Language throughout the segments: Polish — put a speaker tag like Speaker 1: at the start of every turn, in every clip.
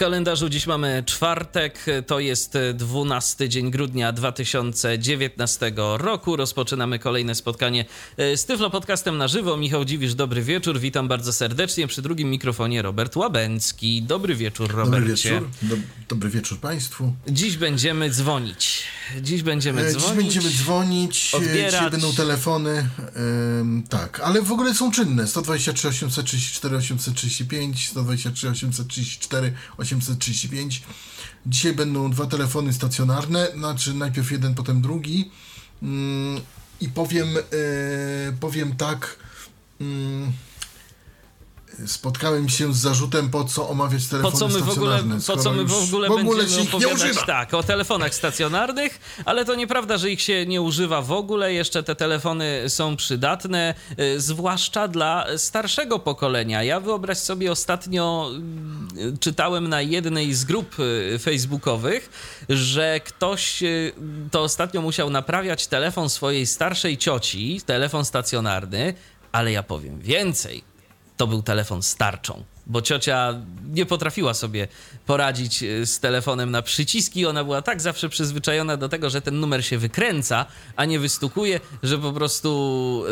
Speaker 1: Kalendarzu dziś mamy czwartek, to jest 12 dzień grudnia 2019 roku. Rozpoczynamy kolejne spotkanie e, z Tyflo Podcastem na żywo. Michał Dziwisz, dobry wieczór, witam bardzo serdecznie. Przy drugim mikrofonie Robert Łabęcki. Dobry wieczór, Robercie.
Speaker 2: Dobry wieczór, dobry wieczór Państwu.
Speaker 1: Dziś będziemy dzwonić. Dziś będziemy dzwonić.
Speaker 2: Dziś będziemy dzwonić,
Speaker 1: odbierać.
Speaker 2: dzisiaj będą telefony, ym, tak, ale w ogóle są czynne. 123 834 835, 123 834 835. Dzisiaj będą dwa telefony stacjonarne, znaczy najpierw jeden, potem drugi. Ym, I powiem, yy, powiem tak, yy, spotkałem się z zarzutem, po co omawiać telefony
Speaker 1: po co my w ogóle, po co my w ogóle,
Speaker 2: w ogóle
Speaker 1: będziemy
Speaker 2: się ich nie
Speaker 1: opowiadać
Speaker 2: używa.
Speaker 1: tak, o telefonach stacjonarnych, ale to nieprawda, że ich się nie używa w ogóle. Jeszcze te telefony są przydatne, y, zwłaszcza dla starszego pokolenia. Ja wyobraź sobie, ostatnio y, czytałem na jednej z grup y, facebookowych, że ktoś to ostatnio musiał naprawiać telefon swojej starszej cioci, telefon stacjonarny, ale ja powiem więcej to był telefon starczą, bo ciocia nie potrafiła sobie poradzić e, z telefonem na przyciski. Ona była tak zawsze przyzwyczajona do tego, że ten numer się wykręca, a nie wystukuje, że po prostu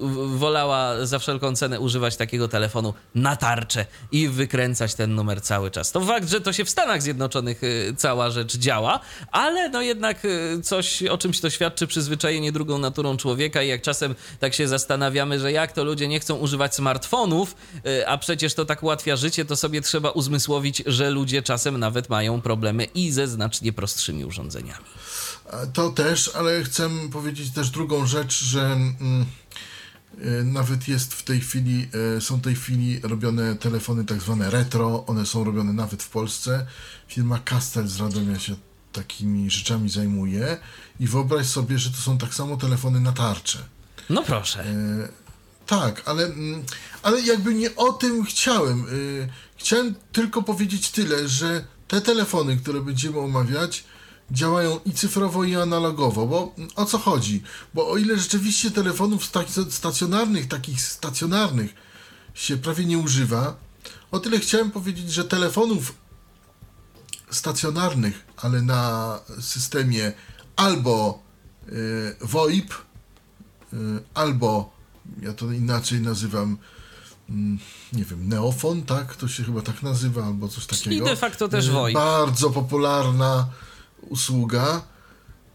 Speaker 1: yy, wolała za wszelką cenę używać takiego telefonu na tarczę i wykręcać ten numer cały czas. To fakt, że to się w Stanach Zjednoczonych yy, cała rzecz działa, ale no jednak yy, coś, o czymś to świadczy przyzwyczajenie drugą naturą człowieka i jak czasem tak się zastanawiamy, że jak to ludzie nie chcą używać smartfonów, a przecież to tak ułatwia życie, to sobie trzeba uzmysłowić, że ludzie czasem nawet mają problemy i ze znacznie prostszymi urządzeniami.
Speaker 2: To też, ale chcę powiedzieć też drugą rzecz, że mm, y, nawet jest w tej chwili, y, są w tej chwili robione telefony tak zwane retro, one są robione nawet w Polsce. Firma Castel z Radomia się takimi rzeczami zajmuje i wyobraź sobie, że to są tak samo telefony na tarczę.
Speaker 1: No proszę.
Speaker 2: E, tak, ale, mm, ale jakby nie o tym chciałem. Y, Chciałem tylko powiedzieć tyle, że te telefony, które będziemy omawiać, działają i cyfrowo, i analogowo. Bo mm, o co chodzi? Bo o ile rzeczywiście telefonów sta- stacjonarnych, takich stacjonarnych się prawie nie używa, o tyle chciałem powiedzieć, że telefonów stacjonarnych, ale na systemie albo y, VoIP, y, albo ja to inaczej nazywam, mm, nie wiem, Neofon, tak? To się chyba tak nazywa, albo coś takiego.
Speaker 1: Czyli de facto też
Speaker 2: Y,
Speaker 1: VoIP.
Speaker 2: Bardzo popularna usługa.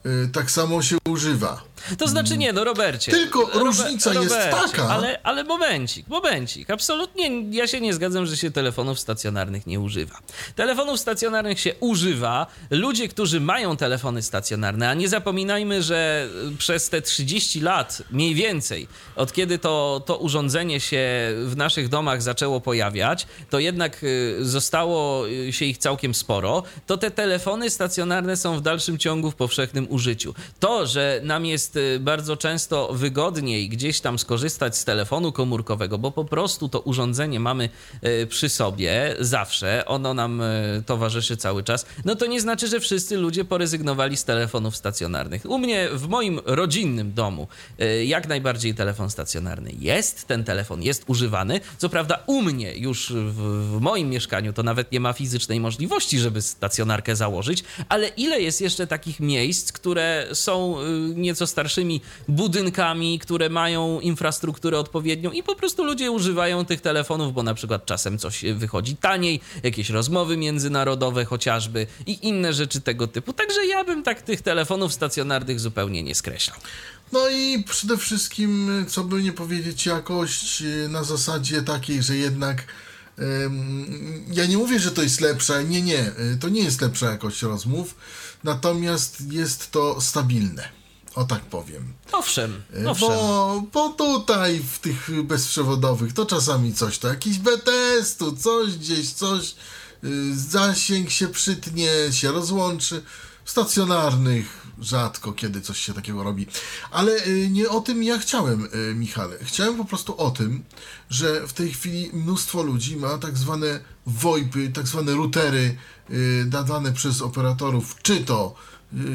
Speaker 2: Y, Tak samo się używa.
Speaker 1: To znaczy nie, no Robercie.
Speaker 2: Tylko
Speaker 1: Robe-
Speaker 2: różnica jest taka-
Speaker 1: Ale, ale momencik, momencik. Absolutnie ja się nie zgadzam, że się telefonów stacjonarnych nie używa. Telefonów stacjonarnych się używa. Ludzie, którzy mają telefony stacjonarne, a nie zapominajmy, że przez te 30 lat mniej więcej, od kiedy to, to urządzenie się w naszych domach zaczęło pojawiać, to jednak y, zostało y, się ich całkiem sporo, to te telefony stacjonarne są w dalszym ciągu w powszechnym użyciu. To, że nam jest y, bardzo często wygodniej gdzieś tam skorzystać z telefonu komórkowego, bo po prostu to urządzenie mamy y, przy sobie zawsze, ono nam y, towarzyszy cały czas, no to nie znaczy, że wszyscy ludzie porezygnowali z telefonów stacjonarnych. U mnie w moim rodzinnym domu jak najbardziej telefon stacjonarny jest, ten telefon jest używany. Co prawda u mnie już w, w moim mieszkaniu to nawet nie ma fizycznej możliwości, żeby stacjonarkę założyć, ale ile jest jeszcze takich miejsc, które są nieco starszymi budynkami, które mają infrastrukturę odpowiednią i po prostu ludzie używają tych telefonów, bo na przykład czasem coś wychodzi taniej, jakieś rozmowy międzynarodowe chociażby i inne rzeczy tego typu. Także ja bym tak tych telefonów stacjonarnych zupełnie nie skreślał.
Speaker 2: No i przede wszystkim, co by nie powiedzieć, jakość y, na zasadzie takiej, że jednak ja nie mówię, że to jest lepsza, nie, nie, y, to nie jest lepsza jakość rozmów, natomiast jest to stabilne, o tak powiem.
Speaker 1: Owszem,
Speaker 2: Y,
Speaker 1: owszem.
Speaker 2: Bo, bo tutaj w tych bezprzewodowych to czasami coś, to jakiś BTS tu, coś gdzieś, coś, y, zasięg się przytnie, się rozłączy. W stacjonarnych rzadko kiedy coś się takiego robi. Ale y, nie o tym ja chciałem, y, Michale. Chciałem po prostu o tym, że w tej chwili mnóstwo ludzi ma tak zwane VoIPy, tak zwane routery nadane przez operatorów, czy to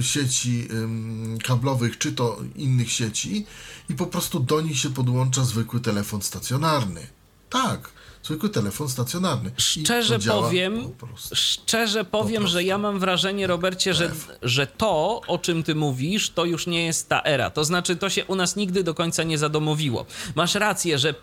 Speaker 2: sieci ym, kablowych, czy to innych sieci i po prostu do nich się podłącza zwykły telefon stacjonarny. Tak, zwykły telefon stacjonarny.
Speaker 1: Szczerze powiem, szczerze powiem, że ja mam wrażenie, Robercie, że, że to, o czym ty mówisz, to już nie jest ta era. To znaczy, to się u nas nigdy do końca nie zadomowiło. Masz rację, że e,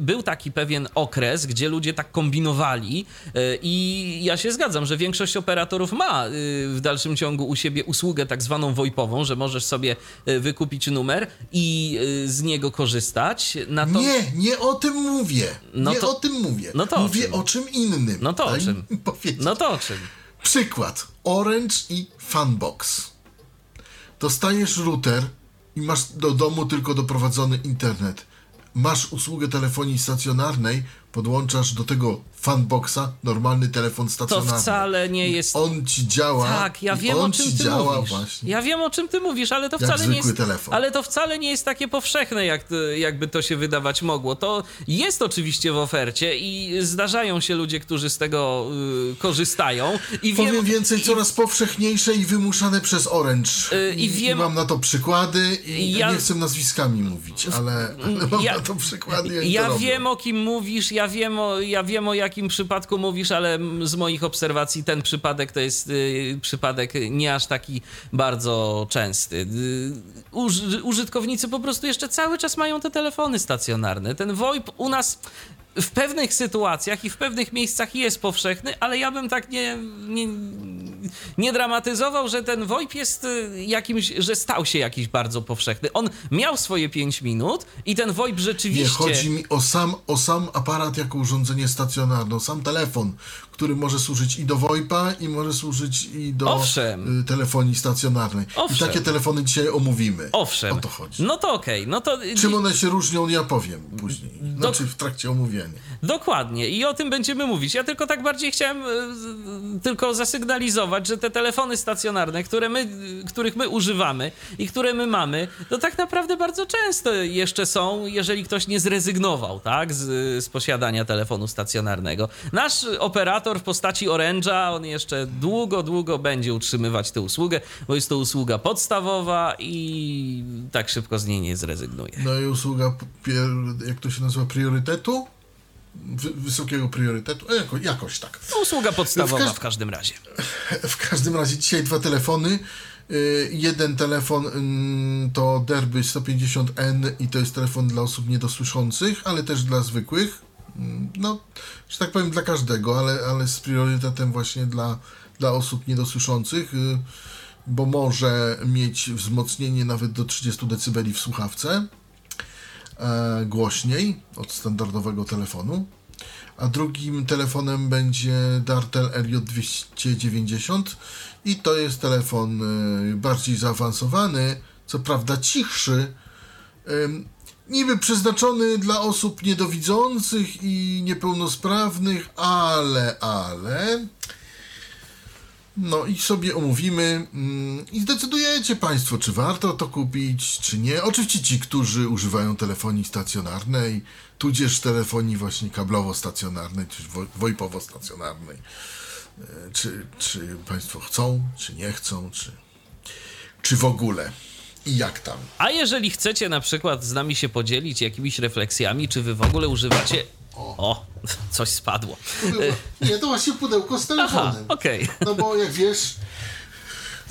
Speaker 1: był taki pewien okres, gdzie ludzie tak kombinowali e, i ja się zgadzam, że większość operatorów ma e, w dalszym ciągu u siebie usługę tak zwaną VoIPową, że możesz sobie wykupić numer i z niego korzystać.
Speaker 2: Nie, nie o tym mówię.
Speaker 1: No
Speaker 2: nie
Speaker 1: to-
Speaker 2: o tym mówię.
Speaker 1: no to o
Speaker 2: mówię
Speaker 1: czym?
Speaker 2: o czym innym.
Speaker 1: No to o czym? No to o czym?
Speaker 2: Przykład. Orange i Funbox. Dostajesz router i masz do domu tylko doprowadzony internet. Masz usługę telefonii stacjonarnej, podłączasz do tego Funboxa normalny telefon
Speaker 1: To
Speaker 2: stacjonarny.
Speaker 1: wcale nie
Speaker 2: I
Speaker 1: jest
Speaker 2: On ci działa.
Speaker 1: Tak, ja
Speaker 2: i
Speaker 1: wiem
Speaker 2: on
Speaker 1: o czym
Speaker 2: ci
Speaker 1: ty
Speaker 2: działa
Speaker 1: mówisz.
Speaker 2: właśnie.
Speaker 1: Ja wiem o czym ty mówisz, ale to
Speaker 2: Jak
Speaker 1: wcale nie jest.
Speaker 2: telefon.
Speaker 1: Ale to wcale nie jest takie powszechne, jak, to- jakby to się wydawać mogło. To jest oczywiście w ofercie i zdarzają się ludzie, którzy z tego y, korzystają. I
Speaker 2: Powiem
Speaker 1: wiem,
Speaker 2: więcej, coraz powszechniejsze i wymuszane przez Orange.
Speaker 1: Yy, i wiem-
Speaker 2: mam na to przykłady i
Speaker 1: Ja-
Speaker 2: nie chcę nazwiskami mówić, ale, ale mam
Speaker 1: Ja-
Speaker 2: na to przykłady. to
Speaker 1: Ja wiem o kim mówisz, ja wiem o, ja wiem o jakim przypadku mówisz, ale z moich obserwacji ten przypadek to jest y, przypadek nie aż taki bardzo częsty. Y, uż, użytkownicy po prostu jeszcze cały czas mają te telefony stacjonarne. Ten VoIP u nas w pewnych sytuacjach i w pewnych miejscach jest powszechny, ale ja bym tak nie, nie, nie dramatyzował, że ten VoIP jest y, jakimś, że stał się jakiś bardzo powszechny. On miał swoje 5 minut i ten VoIP rzeczywiście...
Speaker 2: Nie, chodzi mi o sam, o sam aparat jako urządzenie stacjonarne, o sam telefon, który może służyć i do VoIPa, i może służyć i do
Speaker 1: Owszem.
Speaker 2: y, telefonii stacjonarnej.
Speaker 1: Owszem.
Speaker 2: I takie telefony dzisiaj omówimy.
Speaker 1: Owszem.
Speaker 2: O to chodzi.
Speaker 1: No to okej, no to
Speaker 2: Czym one się różnią, ja powiem później. Znaczy w trakcie omówienia.
Speaker 1: dokładnie i o tym będziemy mówić. Ja tylko tak bardziej chciałem z- tylko zasygnalizować, że te telefony stacjonarne, które my, których my używamy i które my mamy, to tak naprawdę bardzo często jeszcze są, jeżeli ktoś nie zrezygnował, tak, z, z posiadania telefonu stacjonarnego. Nasz operator w postaci Orange'a, on jeszcze długo, długo będzie utrzymywać tę usługę, bo jest to usługa podstawowa i tak szybko z niej nie zrezygnuje.
Speaker 2: No i usługa, jak to się nazywa, priorytetu? Wy- wysokiego priorytetu? E, Jako, jakoś tak.
Speaker 1: Usługa podstawowa
Speaker 2: W każ-
Speaker 1: w każdym razie.
Speaker 2: W każdym razie dzisiaj dwa telefony. Y, Jeden telefon ym, to Derby 150N i to jest telefon dla osób niedosłyszących, ale też dla zwykłych. No, że tak powiem dla każdego, ale, ale z priorytetem właśnie dla, dla osób niedosłyszących, y, bo może mieć wzmocnienie nawet do 30 dB w słuchawce e, głośniej od standardowego telefonu. A drugim telefonem będzie Dartel RJ290 i to jest telefon e, bardziej zaawansowany, co prawda cichszy, niby przeznaczony dla osób niedowidzących i niepełnosprawnych, ale, ale... No i sobie omówimy mm, i zdecydujecie Państwo, czy warto to kupić, czy nie. Oczywiście ci, którzy używają telefonii stacjonarnej, tudzież telefonii właśnie kablowo-stacjonarnej, czy wo- VoIPowo-stacjonarnej. E, Czy, czy Państwo chcą, czy nie chcą, czy, czy w ogóle. I jak tam?
Speaker 1: A jeżeli chcecie na przykład z nami się podzielić jakimiś refleksjami, czy wy w ogóle używacie. O, coś spadło.
Speaker 2: Nie, to właśnie pudełko z
Speaker 1: Aha,
Speaker 2: telefonem.
Speaker 1: okej.
Speaker 2: No bo jak wiesz,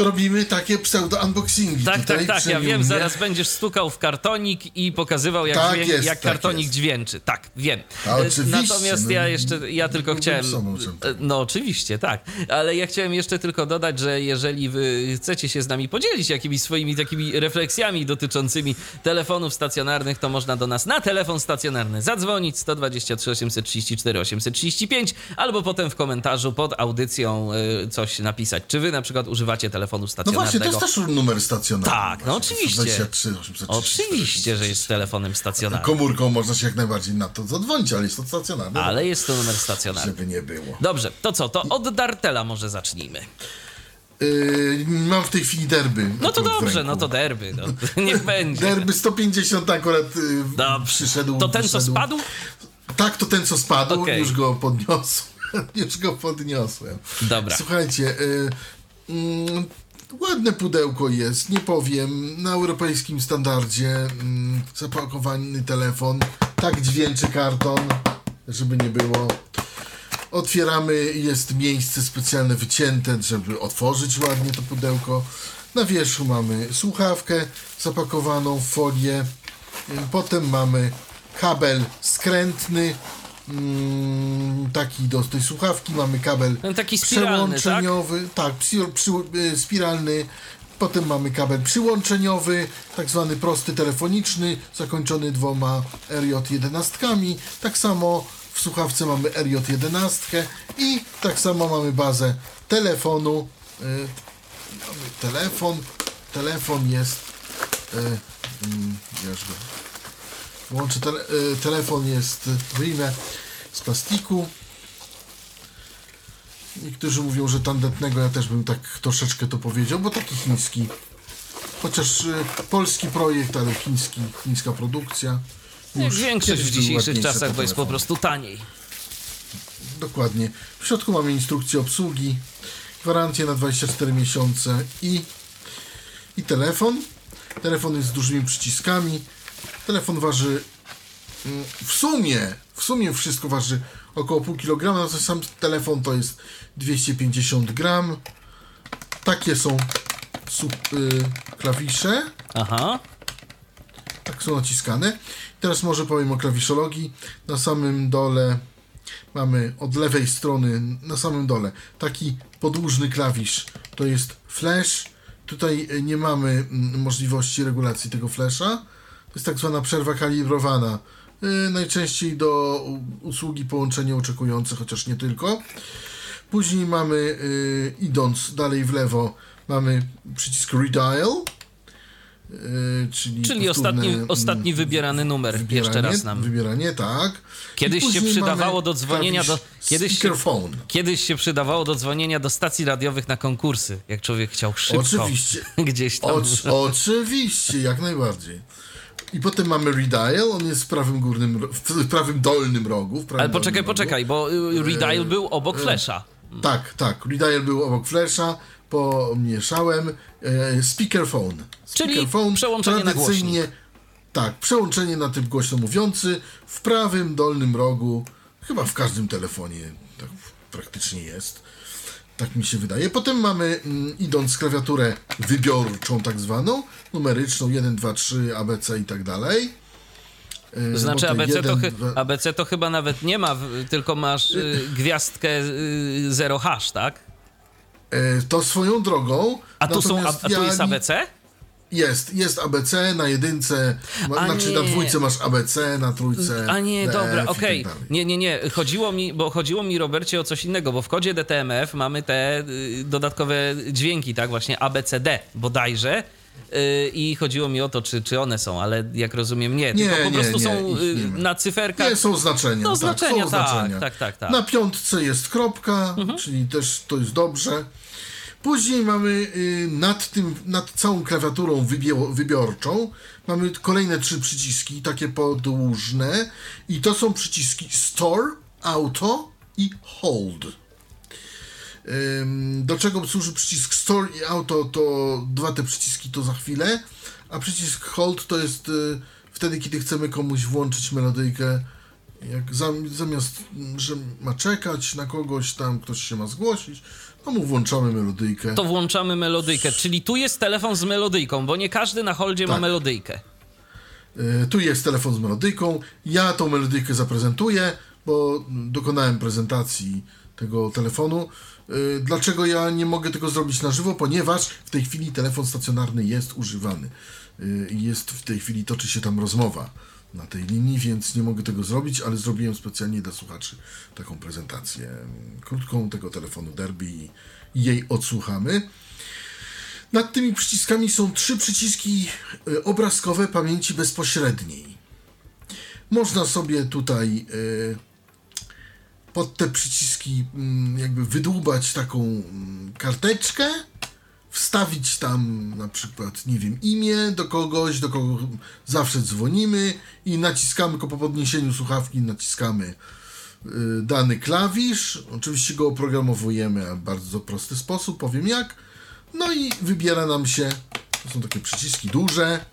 Speaker 2: robimy takie pseudo-unboxingi.
Speaker 1: Tak, tak, tak, ja wiem, zaraz będziesz stukał w kartonik i pokazywał, jak,
Speaker 2: Tak jest,
Speaker 1: jak
Speaker 2: tak
Speaker 1: kartonik
Speaker 2: jest.
Speaker 1: dźwięczy. Tak, wiem.
Speaker 2: A, oczywiście,
Speaker 1: Natomiast
Speaker 2: no,
Speaker 1: ja jeszcze, ja tylko chciałem...
Speaker 2: sobą tak.
Speaker 1: No oczywiście, tak. Ale ja chciałem jeszcze tylko dodać, że jeżeli wy chcecie się z nami podzielić jakimiś swoimi takimi refleksjami dotyczącymi telefonów stacjonarnych, to można do nas na telefon stacjonarny zadzwonić 123 834 835 albo potem w komentarzu pod audycją y, coś napisać. Czy wy na przykład używacie telefonu
Speaker 2: No
Speaker 1: stacjonarnego?
Speaker 2: właśnie, to jest też numer stacjonarny.
Speaker 1: Tak, no
Speaker 2: właśnie,
Speaker 1: oczywiście.
Speaker 2: 123, 830,
Speaker 1: Oczywiście, że jest telefonem stacjonarnym.
Speaker 2: Komórką można się jak najbardziej na to zadzwonić, ale jest to stacjonarne.
Speaker 1: Ale jest to numer stacjonarny.
Speaker 2: Żeby nie było.
Speaker 1: Dobrze, to co? To od Dartela może zacznijmy.
Speaker 2: Yy, mam w tej chwili derby.
Speaker 1: No to dobrze, no to derby. No. Niech będzie.
Speaker 2: Derby 150 akurat yy,
Speaker 1: Dobrze.
Speaker 2: przyszedł.
Speaker 1: To ten, co spadł?
Speaker 2: Tak, to ten, co spadł,
Speaker 1: Okej.
Speaker 2: już go podniosł. Już go podniosłem.
Speaker 1: Dobra.
Speaker 2: Słuchajcie, y, mm, ładne pudełko jest, nie powiem. Na europejskim standardzie mm, zapakowany telefon. Tak dźwięczy karton, żeby nie było. Otwieramy, jest miejsce specjalne wycięte, żeby otworzyć ładnie to pudełko. Na wierzchu mamy słuchawkę zapakowaną w folię. Potem mamy kabel skrętny, mm, taki do tej słuchawki. Mamy kabel
Speaker 1: No, taki spiralny, tak?
Speaker 2: przełączeniowy. Tak, psi, przy, y, spiralny. Potem mamy kabel przyłączeniowy, tak zwany prosty telefoniczny, zakończony dwoma RJ11. Tak samo w słuchawce mamy RJ11 i tak samo mamy bazę telefonu. Y, mamy telefon. Telefon jest. Y, mm, już go. Włączę tele, y, telefon jest. Wyjmę z plastiku. Niektórzy mówią, że tandetnego, ja też bym tak troszeczkę to powiedział, bo taki chiński. Chociaż y, polski projekt, ale chiński, chińska produkcja. Już
Speaker 1: większość w dzisiejszych czasach,
Speaker 2: te
Speaker 1: bo jest po prostu taniej.
Speaker 2: Dokładnie. W środku mamy instrukcję obsługi, gwarancję na 24 miesiące i, i telefon. Telefon jest z dużymi przyciskami. Telefon waży mm, w sumie, w sumie wszystko waży około pół kilograma, natomiast sam telefon to jest 250 gram. Takie są sub, y, klawisze.
Speaker 1: Aha.
Speaker 2: Tak są naciskane. Teraz może powiem o klawiszologii. Na samym dole mamy od lewej strony, na samym dole, taki podłużny klawisz. To jest flash. Tutaj e, nie mamy mm, możliwości regulacji tego flasha. Jest tak zwana przerwa kalibrowana. Yy, najczęściej do usługi połączenia oczekujące, chociaż nie tylko. Później mamy, yy, idąc dalej w lewo, mamy przycisk redial. Yy, czyli
Speaker 1: Czyli ostatni,
Speaker 2: mm,
Speaker 1: ostatni wybierany numer.
Speaker 2: Wybieranie,
Speaker 1: Jeszcze raz nam.
Speaker 2: Wybieranie, tak.
Speaker 1: Kiedyś się przydawało do dzwonienia do- kiedyś się-. Kiedyś się przydawało do dzwonienia do stacji radiowych na konkursy, jak człowiek chciał szybko.
Speaker 2: Oczywiście.
Speaker 1: Gdzieś tam.
Speaker 2: Oczy, oczywiście, jak najbardziej. I potem mamy redial, on jest w prawym górnym, w prawym dolnym rogu. Prawym
Speaker 1: Ale poczekaj,
Speaker 2: dolnym rogu.
Speaker 1: poczekaj, bo y, Redial był obok Flesza.
Speaker 2: Tak, tak. Redial był obok flasha, pomieszałem. E, speakerphone.
Speaker 1: Czyli
Speaker 2: speakerphone
Speaker 1: przełączenie na
Speaker 2: tradycyjnie- Tak, przełączenie na typ głośno mówiący w prawym dolnym rogu. Chyba w każdym telefonie tak praktycznie jest. Tak mi się wydaje. Potem mamy, mm, idąc klawiaturę wybiorczą, tak zwaną, numeryczną 1, 2, 3, ABC i tak dalej. E,
Speaker 1: Znaczy ABC, to,
Speaker 2: jeden,
Speaker 1: chy-
Speaker 2: dwa-
Speaker 1: ABC to chyba nawet nie ma, tylko masz y, gwiazdkę y, 0 hash, tak?
Speaker 2: e, To swoją drogą.
Speaker 1: A tu, są, a, a tu jest ABC?
Speaker 2: Jest, jest ABC, na jedynce, ma, znaczy
Speaker 1: nie.
Speaker 2: na dwójce masz ABC, na trójce.
Speaker 1: A nie,
Speaker 2: DF
Speaker 1: dobra,
Speaker 2: i tak
Speaker 1: okej.
Speaker 2: dalej.
Speaker 1: nie, nie, nie. Chodziło mi, bo chodziło mi, Robercie, o coś innego, bo w kodzie DTMF mamy te y, dodatkowe dźwięki, tak? Właśnie ABCD bodajże. Y, I chodziło mi o to, czy, czy one są, ale jak rozumiem, nie.
Speaker 2: Nie,
Speaker 1: tylko po
Speaker 2: nie,
Speaker 1: prostu
Speaker 2: nie,
Speaker 1: są y, na cyferkach.
Speaker 2: Nie, są znaczenia.
Speaker 1: No,
Speaker 2: tak,
Speaker 1: znaczenia,
Speaker 2: są
Speaker 1: tak,
Speaker 2: znaczenia.
Speaker 1: tak, tak, tak.
Speaker 2: Na piątce jest kropka,
Speaker 1: Mhm.
Speaker 2: czyli też to jest dobrze. Później mamy y, nad tym, nad całą klawiaturą wybio- wybiorczą, mamy kolejne trzy przyciski, takie podłużne i to są przyciski Store, Auto i Hold. Do czego służy przycisk Store i Auto, to dwa te przyciski to za chwilę, a przycisk Hold to jest y, wtedy, kiedy chcemy komuś włączyć melodyjkę, jak zam, zamiast, że ma czekać na kogoś tam, ktoś się ma zgłosić, no mu włączamy melodyjkę.
Speaker 1: To włączamy melodyjkę. Czyli tu jest telefon z melodyjką, bo nie każdy na holdzie ma
Speaker 2: Tak.
Speaker 1: melodyjkę.
Speaker 2: Y, Tu jest telefon z melodyjką. Ja tą melodyjkę zaprezentuję, bo dokonałem prezentacji tego telefonu. Y, Dlaczego ja nie mogę tego zrobić na żywo? Ponieważ w tej chwili telefon stacjonarny jest używany. I Jest w tej chwili, toczy się tam rozmowa na tej linii, więc nie mogę tego zrobić, ale zrobiłem specjalnie dla słuchaczy taką prezentację mm, krótką tego telefonu Derby i jej odsłuchamy. Nad tymi przyciskami są trzy przyciski y, obrazkowe pamięci bezpośredniej. Można sobie tutaj y, pod te przyciski mm, jakby wydłubać taką mm, karteczkę, wstawić tam na przykład, nie wiem, imię do kogoś, do kogo zawsze dzwonimy i naciskamy go po podniesieniu słuchawki, naciskamy dany klawisz. Oczywiście go oprogramowujemy w bardzo prosty sposób, powiem jak. No i wybiera nam się, to są takie przyciski duże,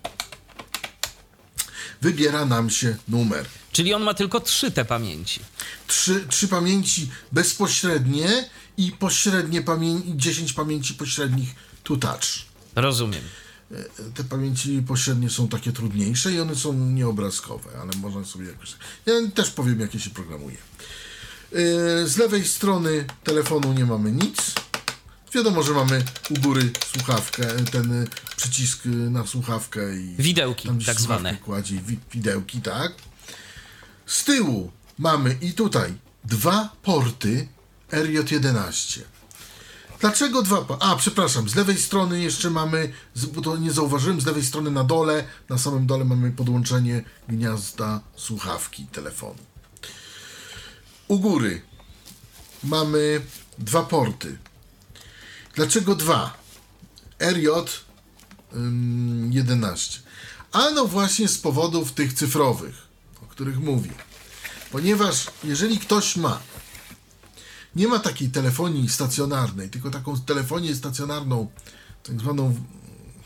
Speaker 2: wybiera nam się numer.
Speaker 1: Czyli on ma tylko trzy te pamięci.
Speaker 2: Trzy, trzy pamięci bezpośrednie i pośrednie pamięci, 10 pamięci pośrednich to touch.
Speaker 1: Rozumiem.
Speaker 2: Te pamięci pośrednie są takie trudniejsze i one są nieobrazkowe, ale można sobie jakoś. Ja też powiem, jakie się programuje. Yy, Z lewej strony telefonu nie mamy nic. Wiadomo, że mamy u góry słuchawkę, ten y, przycisk na słuchawkę i.
Speaker 1: Widełki, tak zwane.
Speaker 2: Kładzie wi- widełki, tak. Z tyłu mamy i tutaj dwa porty RJ11. Dlaczego dwa? pa- A, przepraszam, z lewej strony jeszcze mamy, bo to nie zauważyłem, z lewej strony na dole, na samym dole mamy podłączenie gniazda słuchawki telefonu. U góry mamy dwa porty. Dlaczego dwa? RJ ym, 11. A no właśnie z powodów tych cyfrowych, o których mówię. Ponieważ jeżeli ktoś ma nie ma takiej telefonii stacjonarnej, tylko taką telefonię stacjonarną, tak zwaną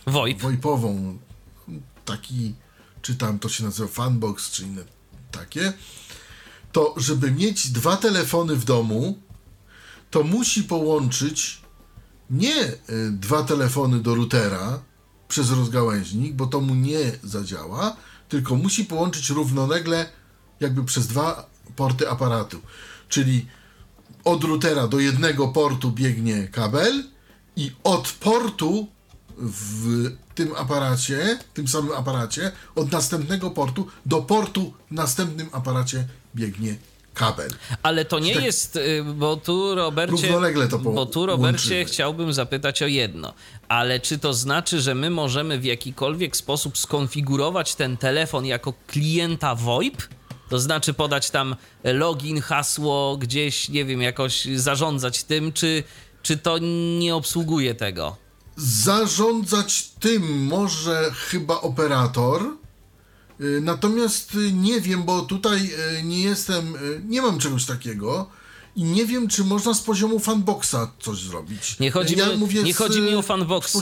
Speaker 1: VoIP.
Speaker 2: VoIPową, taki, czy tam to się nazywa fanbox, czy inne takie, to żeby mieć dwa telefony w domu, to musi połączyć nie y, dwa telefony do routera przez rozgałęźnik, bo to mu nie zadziała, tylko musi połączyć równolegle jakby przez dwa porty aparatu. Czyli od routera do jednego portu biegnie kabel i od portu w tym aparacie, tym samym aparacie, od następnego portu do portu w następnym aparacie biegnie kabel.
Speaker 1: Ale to nie
Speaker 2: tak-
Speaker 1: jest, y, bo tu Robercie, bo tu Robercie
Speaker 2: łączymy.
Speaker 1: chciałbym zapytać o jedno. Ale czy to znaczy, że my możemy w jakikolwiek sposób skonfigurować ten telefon jako klienta VoIP? To znaczy podać tam login, hasło, gdzieś, nie wiem, jakoś zarządzać tym, czy, czy to nie obsługuje tego?
Speaker 2: Zarządzać tym może chyba operator. y, Natomiast y, nie wiem, bo tutaj y, nie jestem, nie mam czegoś takiego i nie wiem, czy można z poziomu fanboxa coś zrobić.
Speaker 1: Nie chodzi,
Speaker 2: ja
Speaker 1: mi,
Speaker 2: mówię
Speaker 1: nie
Speaker 2: z,
Speaker 1: chodzi mi o
Speaker 2: z
Speaker 1: fanboxa.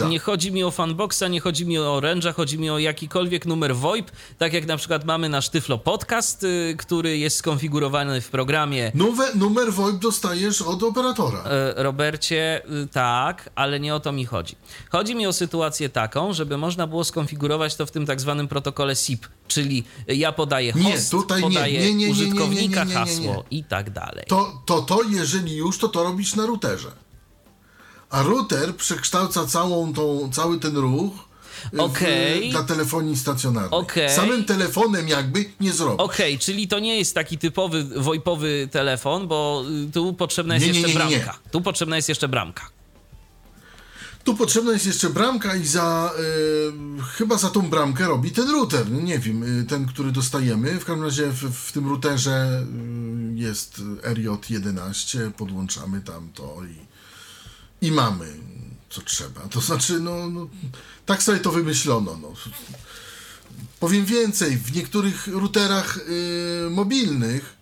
Speaker 1: Nie, nie chodzi mi o fanboxa, nie chodzi mi o Orange'a, chodzi mi o jakikolwiek numer VoIP, tak jak na przykład mamy nasz Tyflo Podcast, y, który jest skonfigurowany w programie
Speaker 2: Numer, numer VoIP dostajesz od operatora.
Speaker 1: E, Robercie, y, tak, ale nie o to mi chodzi. Chodzi mi o sytuację taką, żeby można było skonfigurować to w tym tak zwanym protokole SIP, czyli ja podaję
Speaker 2: Nie,
Speaker 1: host,
Speaker 2: tutaj nie,
Speaker 1: podaję
Speaker 2: nie, nie, nie,
Speaker 1: użytkownika, hasło i tak dalej.
Speaker 2: To, to, to jeżeli już, to to robisz na routerze. A router przekształca całą tą, cały ten ruch w-
Speaker 1: Okej.
Speaker 2: dla telefonii stacjonarnej.
Speaker 1: Okej.
Speaker 2: Samym telefonem jakby nie zrobisz.
Speaker 1: Okej, czyli to nie jest taki typowy VoIPowy telefon, bo y, tu potrzebna jest
Speaker 2: Nie,
Speaker 1: jeszcze
Speaker 2: nie, nie.
Speaker 1: bramka. Tu potrzebna jest jeszcze bramka.
Speaker 2: Tu potrzebna jest jeszcze bramka i za y, chyba za tą bramkę robi ten router. No Nie wiem, y, ten, który dostajemy. W każdym razie w, w tym routerze y, jest RJ11, podłączamy tam to i, i mamy co trzeba. To znaczy, no, no tak sobie to wymyślono. No. Powiem więcej, w niektórych routerach y, mobilnych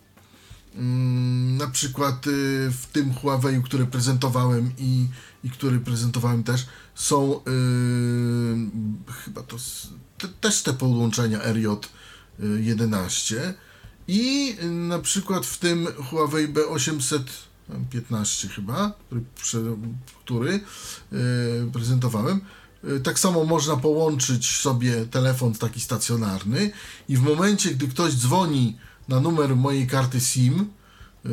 Speaker 2: na przykład y, w tym Huawei, który prezentowałem i, i który prezentowałem też, są y, chyba to te, też te podłączenia RJ11 i y, na przykład w tym Huawei B815 chyba, który, który y, prezentowałem, y, tak samo można połączyć sobie telefon taki stacjonarny i w momencie, gdy ktoś dzwoni na numer mojej karty SIM, yy,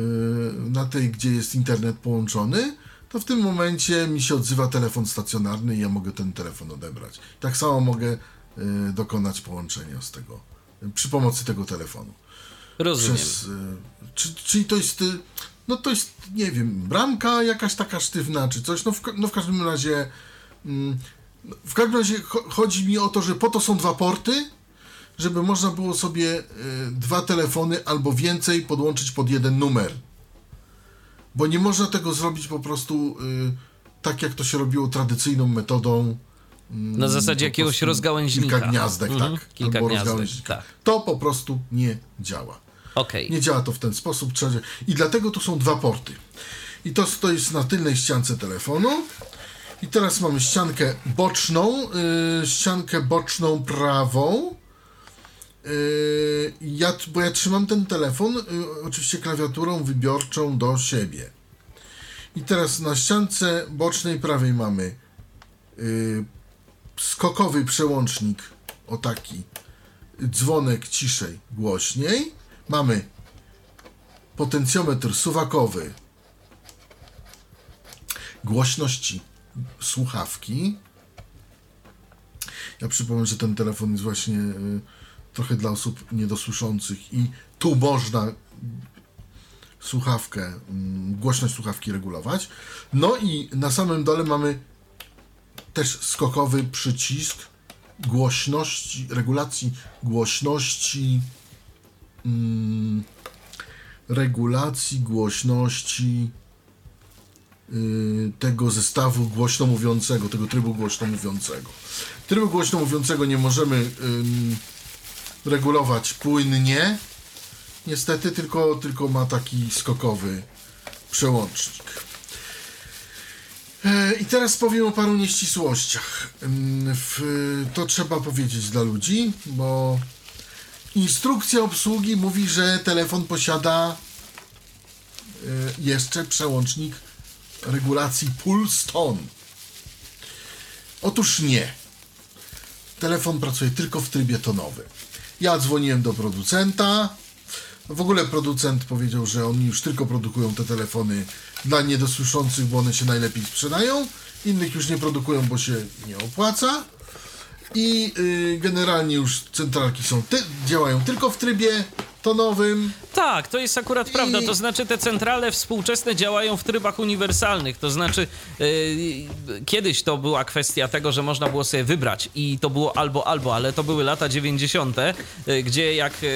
Speaker 2: na tej, gdzie jest internet połączony, to w tym momencie mi się odzywa telefon stacjonarny i ja mogę ten telefon odebrać. Tak samo mogę yy, dokonać połączenia z tego, przy pomocy tego telefonu.
Speaker 1: Rozumiem.
Speaker 2: Przez, yy, czy, czyli to jest, no to jest, nie wiem, bramka jakaś taka sztywna, czy coś, no w, no w każdym razie, mm, w każdym razie cho- chodzi mi o to, że po to są dwa porty, żeby można było sobie y, dwa telefony albo więcej podłączyć pod jeden numer. Bo nie można tego zrobić po prostu y, tak, jak to się robiło tradycyjną metodą. mm,
Speaker 1: Na zasadzie jakiegoś rozgałęźnika.
Speaker 2: Kilka gniazdek,
Speaker 1: Mhm,
Speaker 2: tak.
Speaker 1: kilka
Speaker 2: albo
Speaker 1: gniazdek, tak.
Speaker 2: To po prostu nie działa.
Speaker 1: Okej.
Speaker 2: Nie działa to w ten sposób. I dlatego tu są dwa porty. I to, to jest na tylnej ściance telefonu. I teraz mamy ściankę boczną, yy, ściankę boczną prawą. Yy, ja, bo ja trzymam ten telefon, yy, oczywiście klawiaturą wybiorczą do siebie. I teraz na ściance bocznej prawej mamy yy, skokowy przełącznik, o taki, dzwonek ciszej, głośniej. Mamy potencjometr suwakowy, głośności słuchawki. Ja przypomnę, że ten telefon jest właśnie trochę dla osób niedosłyszących i tu można słuchawkę, y, głośność słuchawki regulować. No i na samym dole mamy też skokowy przycisk głośności, regulacji głośności, y, regulacji głośności Y, tego zestawu głośno mówiącego, tego trybu głośno mówiącego. Trybu głośno mówiącego nie możemy regulować płynnie, niestety, tylko, tylko ma taki skokowy przełącznik. E, I teraz powiem o paru nieścisłościach. W, to trzeba powiedzieć dla ludzi, bo instrukcja obsługi mówi, że telefon posiada e, jeszcze przełącznik regulacji puls ton. Otóż nie. Telefon pracuje tylko w trybie tonowym. Ja dzwoniłem do producenta. W ogóle producent powiedział, że oni już tylko produkują te telefony dla niedosłyszących, bo one się najlepiej sprzedają. Innych już nie produkują, bo się nie opłaca. I yy, generalnie już centralki są ty działają tylko w trybie tonowym.
Speaker 1: Tak, to jest akurat I... prawda. To znaczy, te centrale współczesne działają w trybach uniwersalnych. To znaczy, yy, kiedyś to była kwestia tego, że można było sobie wybrać i to było albo, albo, ale to były lata 90., yy, gdzie jak. Yy,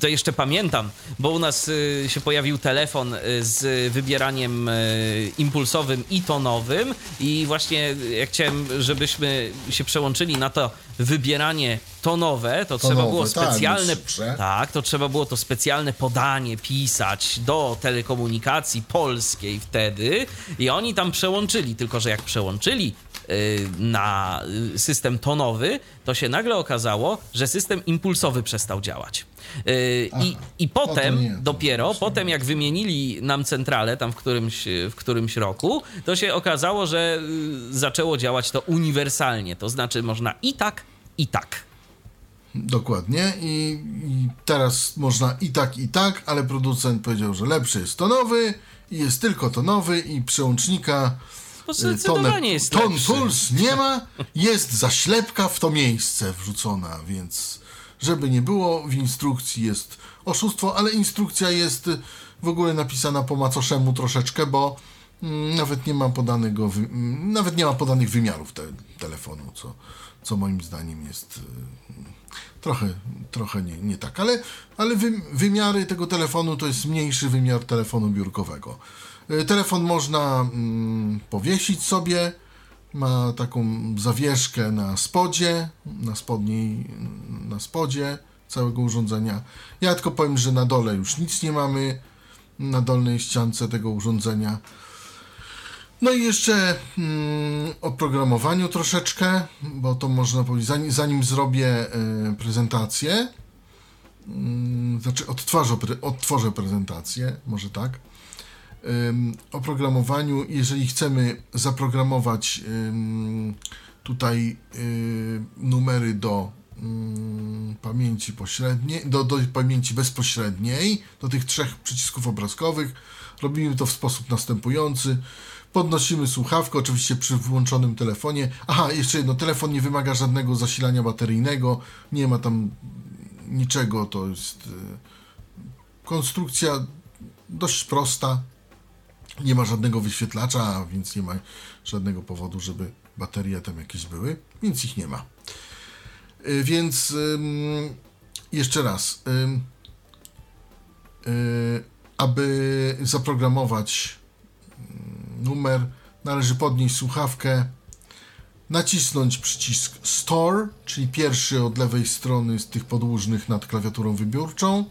Speaker 1: to jeszcze pamiętam, bo u nas y, się pojawił telefon y, z wybieraniem y, impulsowym i tonowym. I właśnie jak chciałem, żebyśmy się przełączyli na to wybieranie tonowe, to tonowe, trzeba było tak, specjalne tak, tak, to trzeba było to specjalne podanie pisać do telekomunikacji polskiej wtedy. I oni tam przełączyli, tylko że jak przełączyli na system tonowy, to się nagle okazało, że system impulsowy przestał działać. Y, I, i potem, nie, dopiero, potem jak wymienili nam centralę tam w którymś, w którymś roku, to się okazało, że y, zaczęło działać to uniwersalnie. To znaczy można i tak, i tak.
Speaker 2: Dokładnie. I, I, teraz można i tak, i tak, ale producent powiedział, że lepszy jest tonowy i jest tylko tonowy i przełącznika
Speaker 1: y, tonę, jest
Speaker 2: ton puls nie ma, jest zaślepka w to miejsce wrzucona, więc żeby nie było, w instrukcji jest oszustwo, ale instrukcja jest w ogóle napisana po macoszemu troszeczkę, bo mm, nawet nie ma podanego, mm, nawet nie ma podanych wymiarów te, telefonu, co, co moim zdaniem jest y, trochę, trochę nie, nie tak, ale, ale wy, wymiary tego telefonu to jest mniejszy wymiar telefonu biurkowego. Y, telefon można mm, powiesić sobie, ma taką zawieszkę na spodzie, na spodniej, na spodzie całego urządzenia. Ja tylko powiem, że na dole już nic nie mamy, na dolnej ściance tego urządzenia. No i jeszcze mm, o programowaniu troszeczkę, bo to można powiedzieć, zanim, zanim zrobię y, prezentację, y, znaczy odtworzę, odtworzę prezentację, może tak, oprogramowaniu, jeżeli chcemy zaprogramować tutaj numery do pamięci pośredniej, do, do pamięci bezpośredniej, do tych trzech przycisków obrazkowych, robimy to w sposób następujący. Podnosimy słuchawkę, oczywiście przy włączonym telefonie. Aha, jeszcze jedno, telefon nie wymaga żadnego zasilania bateryjnego, nie ma tam niczego, to jest y, konstrukcja dość prosta, nie ma żadnego wyświetlacza, więc nie ma żadnego powodu, żeby baterie tam jakieś były, więc ich nie ma. Y, więc jeszcze raz, y, aby zaprogramować numer, należy podnieść słuchawkę, nacisnąć przycisk Store, czyli pierwszy od lewej strony z tych podłużnych nad klawiaturą wybiórczą,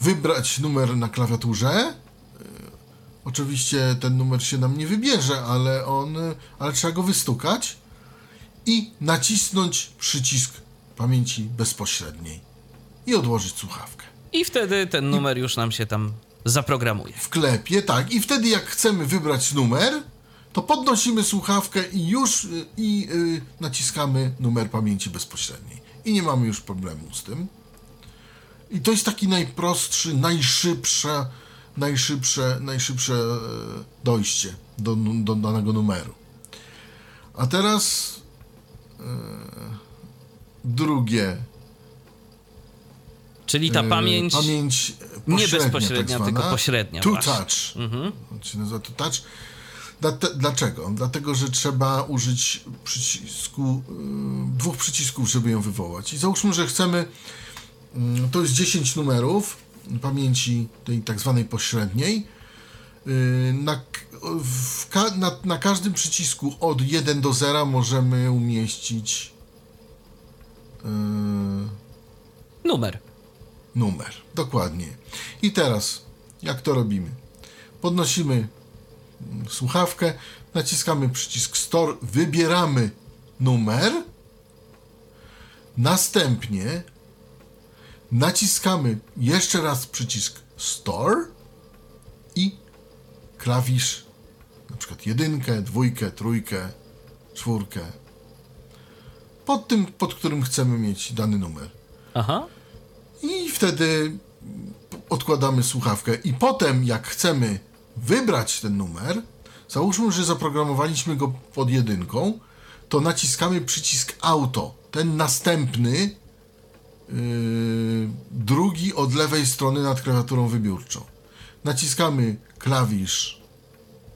Speaker 2: wybrać numer na klawiaturze. Oczywiście ten numer się nam nie wybierze, ale on, ale trzeba go wystukać i nacisnąć przycisk pamięci bezpośredniej i odłożyć słuchawkę.
Speaker 1: I wtedy ten numer już nam się tam zaprogramuje.
Speaker 2: W klepie, tak. I wtedy jak chcemy wybrać numer, to podnosimy słuchawkę i już y, i y, naciskamy numer pamięci bezpośredniej. I nie mamy już problemu z tym. I to jest taki najprostszy, najszybsze, najszybsze, najszybsze e, dojście do, do danego numeru. A teraz e, drugie.
Speaker 1: Czyli ta
Speaker 2: e,
Speaker 1: pamięć.
Speaker 2: pamięć
Speaker 1: nie
Speaker 2: pośrednia,
Speaker 1: bezpośrednia,
Speaker 2: tak
Speaker 1: tylko pośrednia
Speaker 2: To
Speaker 1: właśnie.
Speaker 2: touch. To się nazywa to touch. Dlaczego? Dlatego, że trzeba użyć przycisku, dwóch przycisków, żeby ją wywołać. I załóżmy, że chcemy, mm, to jest 10 numerów pamięci tej tak zwanej pośredniej. Y, Na, ka- na, na każdym przycisku od 1 do 0 możemy umieścić y,
Speaker 1: Numer.
Speaker 2: numer. Dokładnie. I teraz, jak to robimy? Podnosimy mm, słuchawkę, naciskamy przycisk Store, wybieramy numer, następnie naciskamy jeszcze raz przycisk Store i klawisz, na przykład jedynkę, dwójkę, trójkę, czwórkę, pod tym, pod którym chcemy mieć dany numer.
Speaker 1: Aha.
Speaker 2: I wtedy odkładamy słuchawkę. I potem, jak chcemy wybrać ten numer, załóżmy, że zaprogramowaliśmy go pod jedynką, to naciskamy przycisk auto. Ten następny, drugi od lewej strony nad klawiaturą wybiórczą. Naciskamy klawisz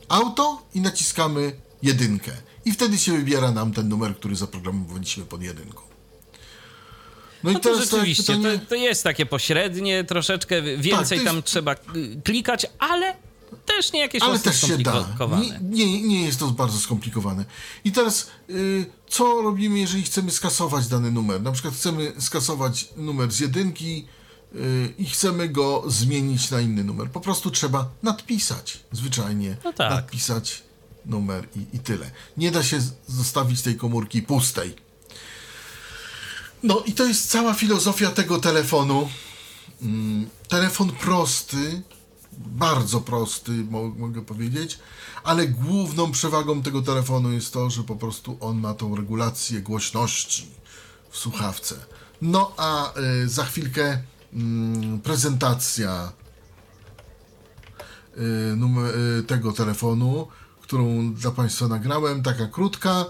Speaker 2: auto i naciskamy jedynkę. I wtedy się wybiera nam ten numer, który zaprogramowaliśmy pod jedynką. No,
Speaker 1: No to
Speaker 2: teraz tak
Speaker 1: rzeczywiście,
Speaker 2: pytanie-
Speaker 1: to, to jest takie pośrednie, troszeczkę więcej
Speaker 2: to
Speaker 1: tam
Speaker 2: jest-
Speaker 1: trzeba y, klikać, ale też nie jakieś
Speaker 2: Ale też się da. Nie, nie, nie jest to bardzo skomplikowane. I teraz, y, co robimy, jeżeli chcemy skasować dany numer? Na przykład chcemy skasować numer z jedynki y, i chcemy go zmienić na inny numer. Po prostu trzeba nadpisać, zwyczajnie.
Speaker 1: No tak.
Speaker 2: Nadpisać numer i, i tyle. Nie da się zostawić tej komórki pustej. No i to jest cała filozofia tego telefonu. Mm, telefon prosty, bardzo prosty, mo- mogę powiedzieć, ale główną przewagą tego telefonu jest to, że po prostu on ma tą regulację głośności w słuchawce. No a y, za chwilkę mm, prezentacja y, y, tego telefonu, którą dla Państwa nagrałem, taka krótka,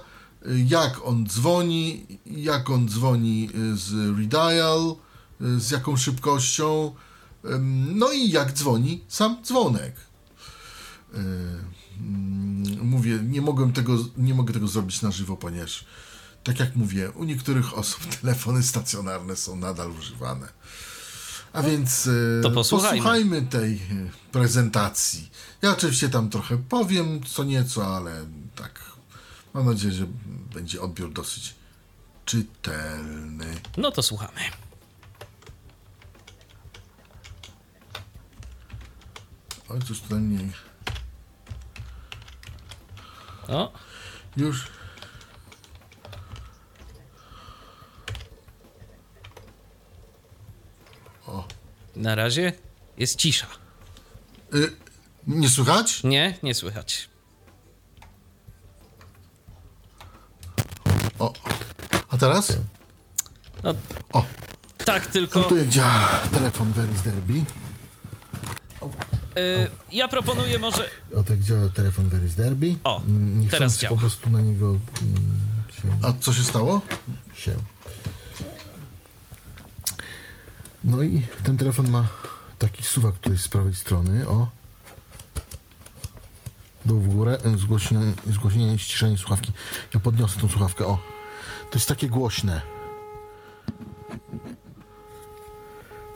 Speaker 2: jak on dzwoni, jak on dzwoni z redial, z jaką szybkością, no i jak dzwoni sam dzwonek. Mówię, nie mogłem tego, nie mogę tego zrobić na żywo, ponieważ tak jak mówię, u niektórych osób telefony stacjonarne są nadal używane. A więc e,
Speaker 1: To posłuchajmy.
Speaker 2: posłuchajmy tej e, prezentacji. Ja oczywiście tam trochę powiem co nieco, ale tak mam nadzieję, że będzie odbiór dosyć czytelny.
Speaker 1: No to słuchamy.
Speaker 2: Oj, coś tutaj mniej.
Speaker 1: O,
Speaker 2: Już.
Speaker 1: na razie jest cisza.
Speaker 2: Y, nie słychać?
Speaker 1: Nie, nie słychać.
Speaker 2: O. A teraz?
Speaker 1: No,
Speaker 2: O.
Speaker 1: tak, tylko
Speaker 2: Tu jak działa telefon Veris Derby.
Speaker 1: Y, ja proponuję może...
Speaker 3: O tak działa telefon Veris Derby.
Speaker 1: O,
Speaker 3: Mm, nie
Speaker 1: teraz działa.
Speaker 3: po prostu na niego mm, się,
Speaker 2: A co się stało?
Speaker 3: się. No i ten telefon ma taki suwak tutaj z prawej strony, o. Dół w górę, e, zgłośnienie, zgłośnienie ściszenie słuchawki. Ja podniosę tą słuchawkę, o. To jest takie głośne.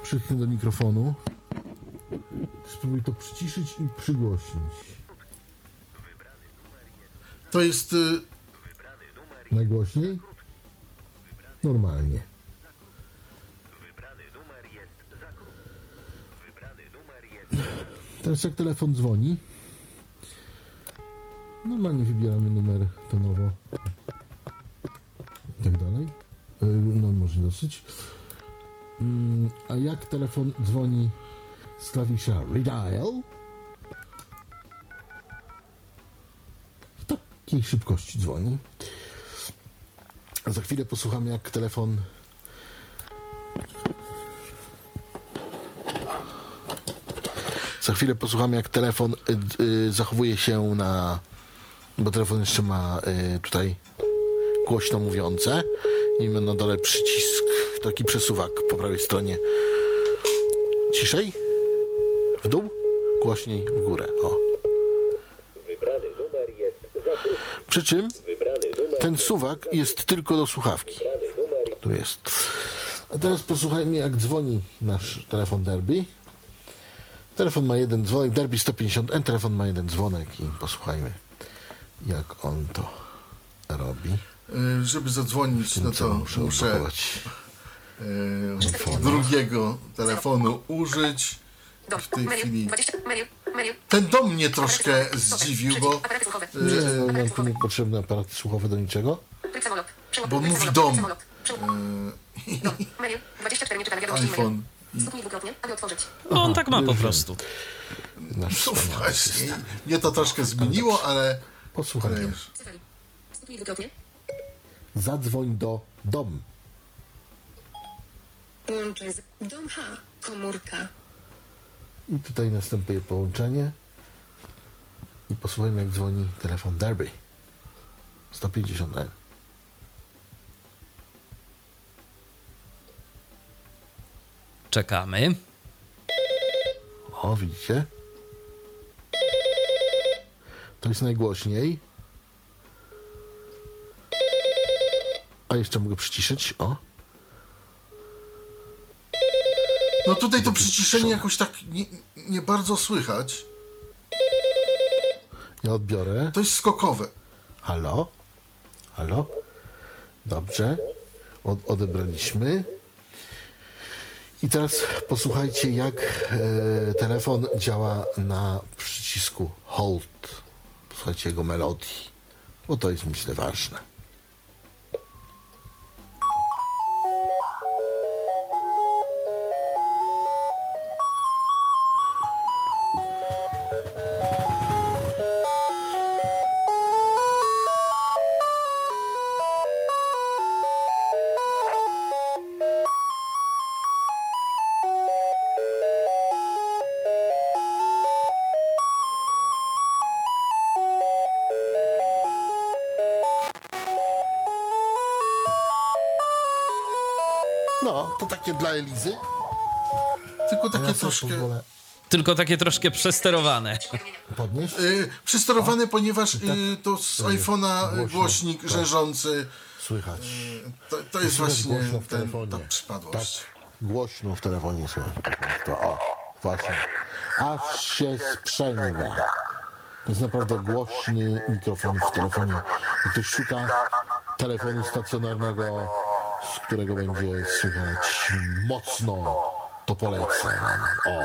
Speaker 3: Przytknę do mikrofonu. Spróbuj to przyciszyć i przygłośnić.
Speaker 2: To jest. Y,
Speaker 3: Najgłośniej? Normalnie. Teraz jak telefon dzwoni, normalnie wybieramy numer tonowo i tak dalej. Y, No może dosyć. Mm, A jak telefon dzwoni klawisza redial, w takiej szybkości dzwoni. Za chwilę posłuchamy jak telefon Za chwilę posłuchamy, jak telefon y, y, zachowuje się na. Bo telefon jeszcze ma y, tutaj głośno mówiące. I na dole przycisk, taki przesuwak po prawej stronie. Ciszej? W dół? Głośniej w górę. O. Przy czym ten suwak jest tylko do słuchawki. Tu jest. A teraz posłuchajmy, jak dzwoni nasz telefon Derby. Telefon ma jeden dzwonek, Derby 150N, telefon ma jeden dzwonek i posłuchajmy, jak on to robi.
Speaker 2: Y, Żeby zadzwonić, no to
Speaker 3: muszę
Speaker 2: muszę y, drugiego telefonu użyć.
Speaker 4: Dom.
Speaker 2: W tej
Speaker 4: menu.
Speaker 2: chwili
Speaker 4: 20. Menu. Menu.
Speaker 2: ten dom mnie troszkę zdziwił, bo,
Speaker 4: Aparaty słuchowe.
Speaker 3: Nie, nam tu nie potrzebne aparaty słuchowe do niczego.
Speaker 2: Bo mówi dom.
Speaker 4: Tryb samolot. Przełom- Dom. Menu. 24 nieczytane wiadomości
Speaker 2: iPhone.
Speaker 4: menu. Stuknij dwukrotnie, aby otworzyć.
Speaker 1: No on tak ma po prostu.
Speaker 3: Nasz
Speaker 2: No właśnie, mnie to troszkę zmieniło, ale,
Speaker 4: dwukrotnie.
Speaker 3: Zadzwoń do dom.
Speaker 4: Połączeń z... Dom H. Komórka.
Speaker 3: I tutaj następuje połączenie. I posłuchajmy, jak dzwoni telefon Derby. 150N.
Speaker 1: Czekamy.
Speaker 3: O, widzicie? To jest najgłośniej. A jeszcze mogę przyciszyć. O.
Speaker 2: No tutaj to przyciszenie jakoś tak nie, nie bardzo słychać.
Speaker 3: Ja odbiorę.
Speaker 2: To jest skokowe.
Speaker 3: Halo? Halo? Dobrze. Od, odebraliśmy. I teraz posłuchajcie, jak e, telefon działa na przycisku Hold. Posłuchajcie jego melodii, bo to jest myślę ważne. Elizy.
Speaker 2: Tylko takie
Speaker 3: Ja
Speaker 2: troszkę
Speaker 3: pozwolę
Speaker 1: Tylko takie troszkę przesterowane.
Speaker 3: podnieść.
Speaker 2: y, przysterowane, ponieważ y, to z iPhone'a y,
Speaker 3: Głośno,
Speaker 2: głośnik
Speaker 3: tak.
Speaker 2: rzężący.
Speaker 3: Słychać.
Speaker 2: To, to jest
Speaker 3: Słychać
Speaker 2: właśnie
Speaker 3: głośno w
Speaker 2: ten,
Speaker 3: telefonie.
Speaker 2: ta przypadłość.
Speaker 3: Tak, głośno w telefonie słychać. To, o, właśnie. Aż się sprzęgła. To jest naprawdę głośny mikrofon w telefonie. Ktoś szuka telefonu stacjonarnego, z którego będzie słychać mocno, to polecam. O,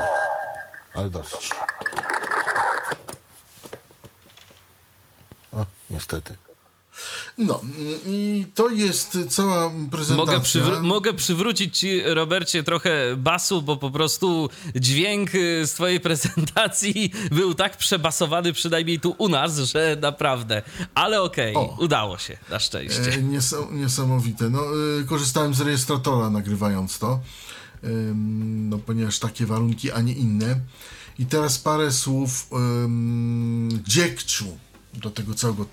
Speaker 3: ale dosyć. O, niestety.
Speaker 2: No i to jest cała prezentacja.
Speaker 1: Mogę, przywró- mogę przywrócić ci, Robercie, trochę basu, bo po prostu dźwięk y, z twojej prezentacji był tak przebasowany, przynajmniej tu u nas, że naprawdę. Ale okej,
Speaker 2: O.
Speaker 1: udało się, na szczęście.
Speaker 2: E, nies- niesamowite. No, y, korzystałem z rejestratora nagrywając to, no, ponieważ takie warunki, a nie inne. I teraz parę słów ym, dziegciu do tego całego.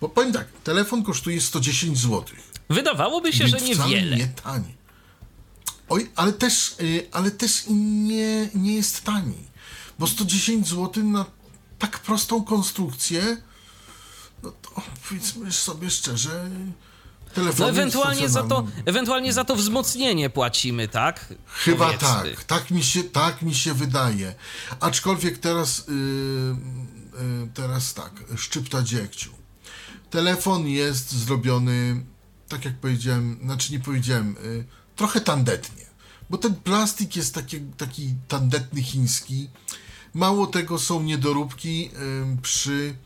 Speaker 2: Bo powiem tak, telefon kosztuje 110 zł.
Speaker 1: Wydawałoby się, że niewiele.
Speaker 2: Nie tani. Oj, ale też, y, ale też nie, nie jest tani. Bo 110 zł na tak prostą konstrukcję, no to powiedzmy sobie szczerze, telefon.
Speaker 1: No ewentualnie za to, ewentualnie za to wzmocnienie płacimy, tak?
Speaker 2: Chyba
Speaker 1: Powiedzmy.
Speaker 2: tak, tak mi, się, tak mi się wydaje. Aczkolwiek teraz, yy, yy, teraz tak, szczypta dziegciu. Telefon jest zrobiony, tak jak powiedziałem, znaczy nie powiedziałem, yy, trochę tandetnie. Bo ten plastik jest taki, taki tandetny chiński. Mało tego, są niedoróbki ym, przy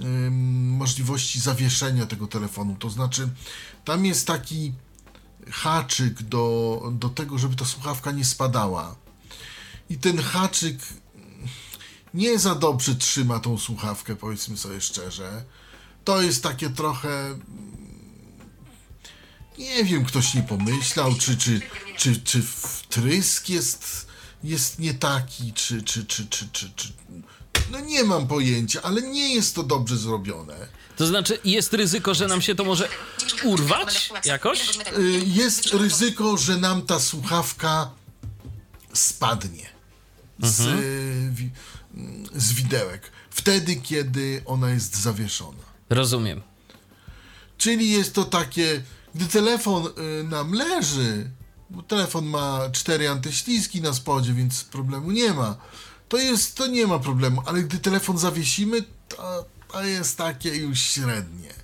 Speaker 2: ym, możliwości zawieszenia tego telefonu. To znaczy, tam jest taki haczyk do, do tego, żeby ta słuchawka nie spadała. I ten haczyk nie za dobrze trzyma tą słuchawkę, powiedzmy sobie szczerze. To jest takie trochę. Nie wiem, ktoś nie pomyślał, czy, czy, czy, czy wtrysk jest, jest nie taki, czy, czy, czy, czy, czy, czy. No nie mam pojęcia, ale nie jest to dobrze zrobione.
Speaker 1: To znaczy, jest ryzyko, że nam się to może urwać jakoś?
Speaker 2: Y, Jest ryzyko, że nam ta słuchawka spadnie z, wi- z widełek. Wtedy, kiedy ona jest zawieszona.
Speaker 1: Rozumiem.
Speaker 2: Czyli jest to takie, gdy telefon y, nam leży, bo telefon ma cztery antyślizgi na spodzie, więc problemu nie ma. To jest, to nie ma problemu, ale gdy telefon zawiesimy, to, to jest takie już średnie.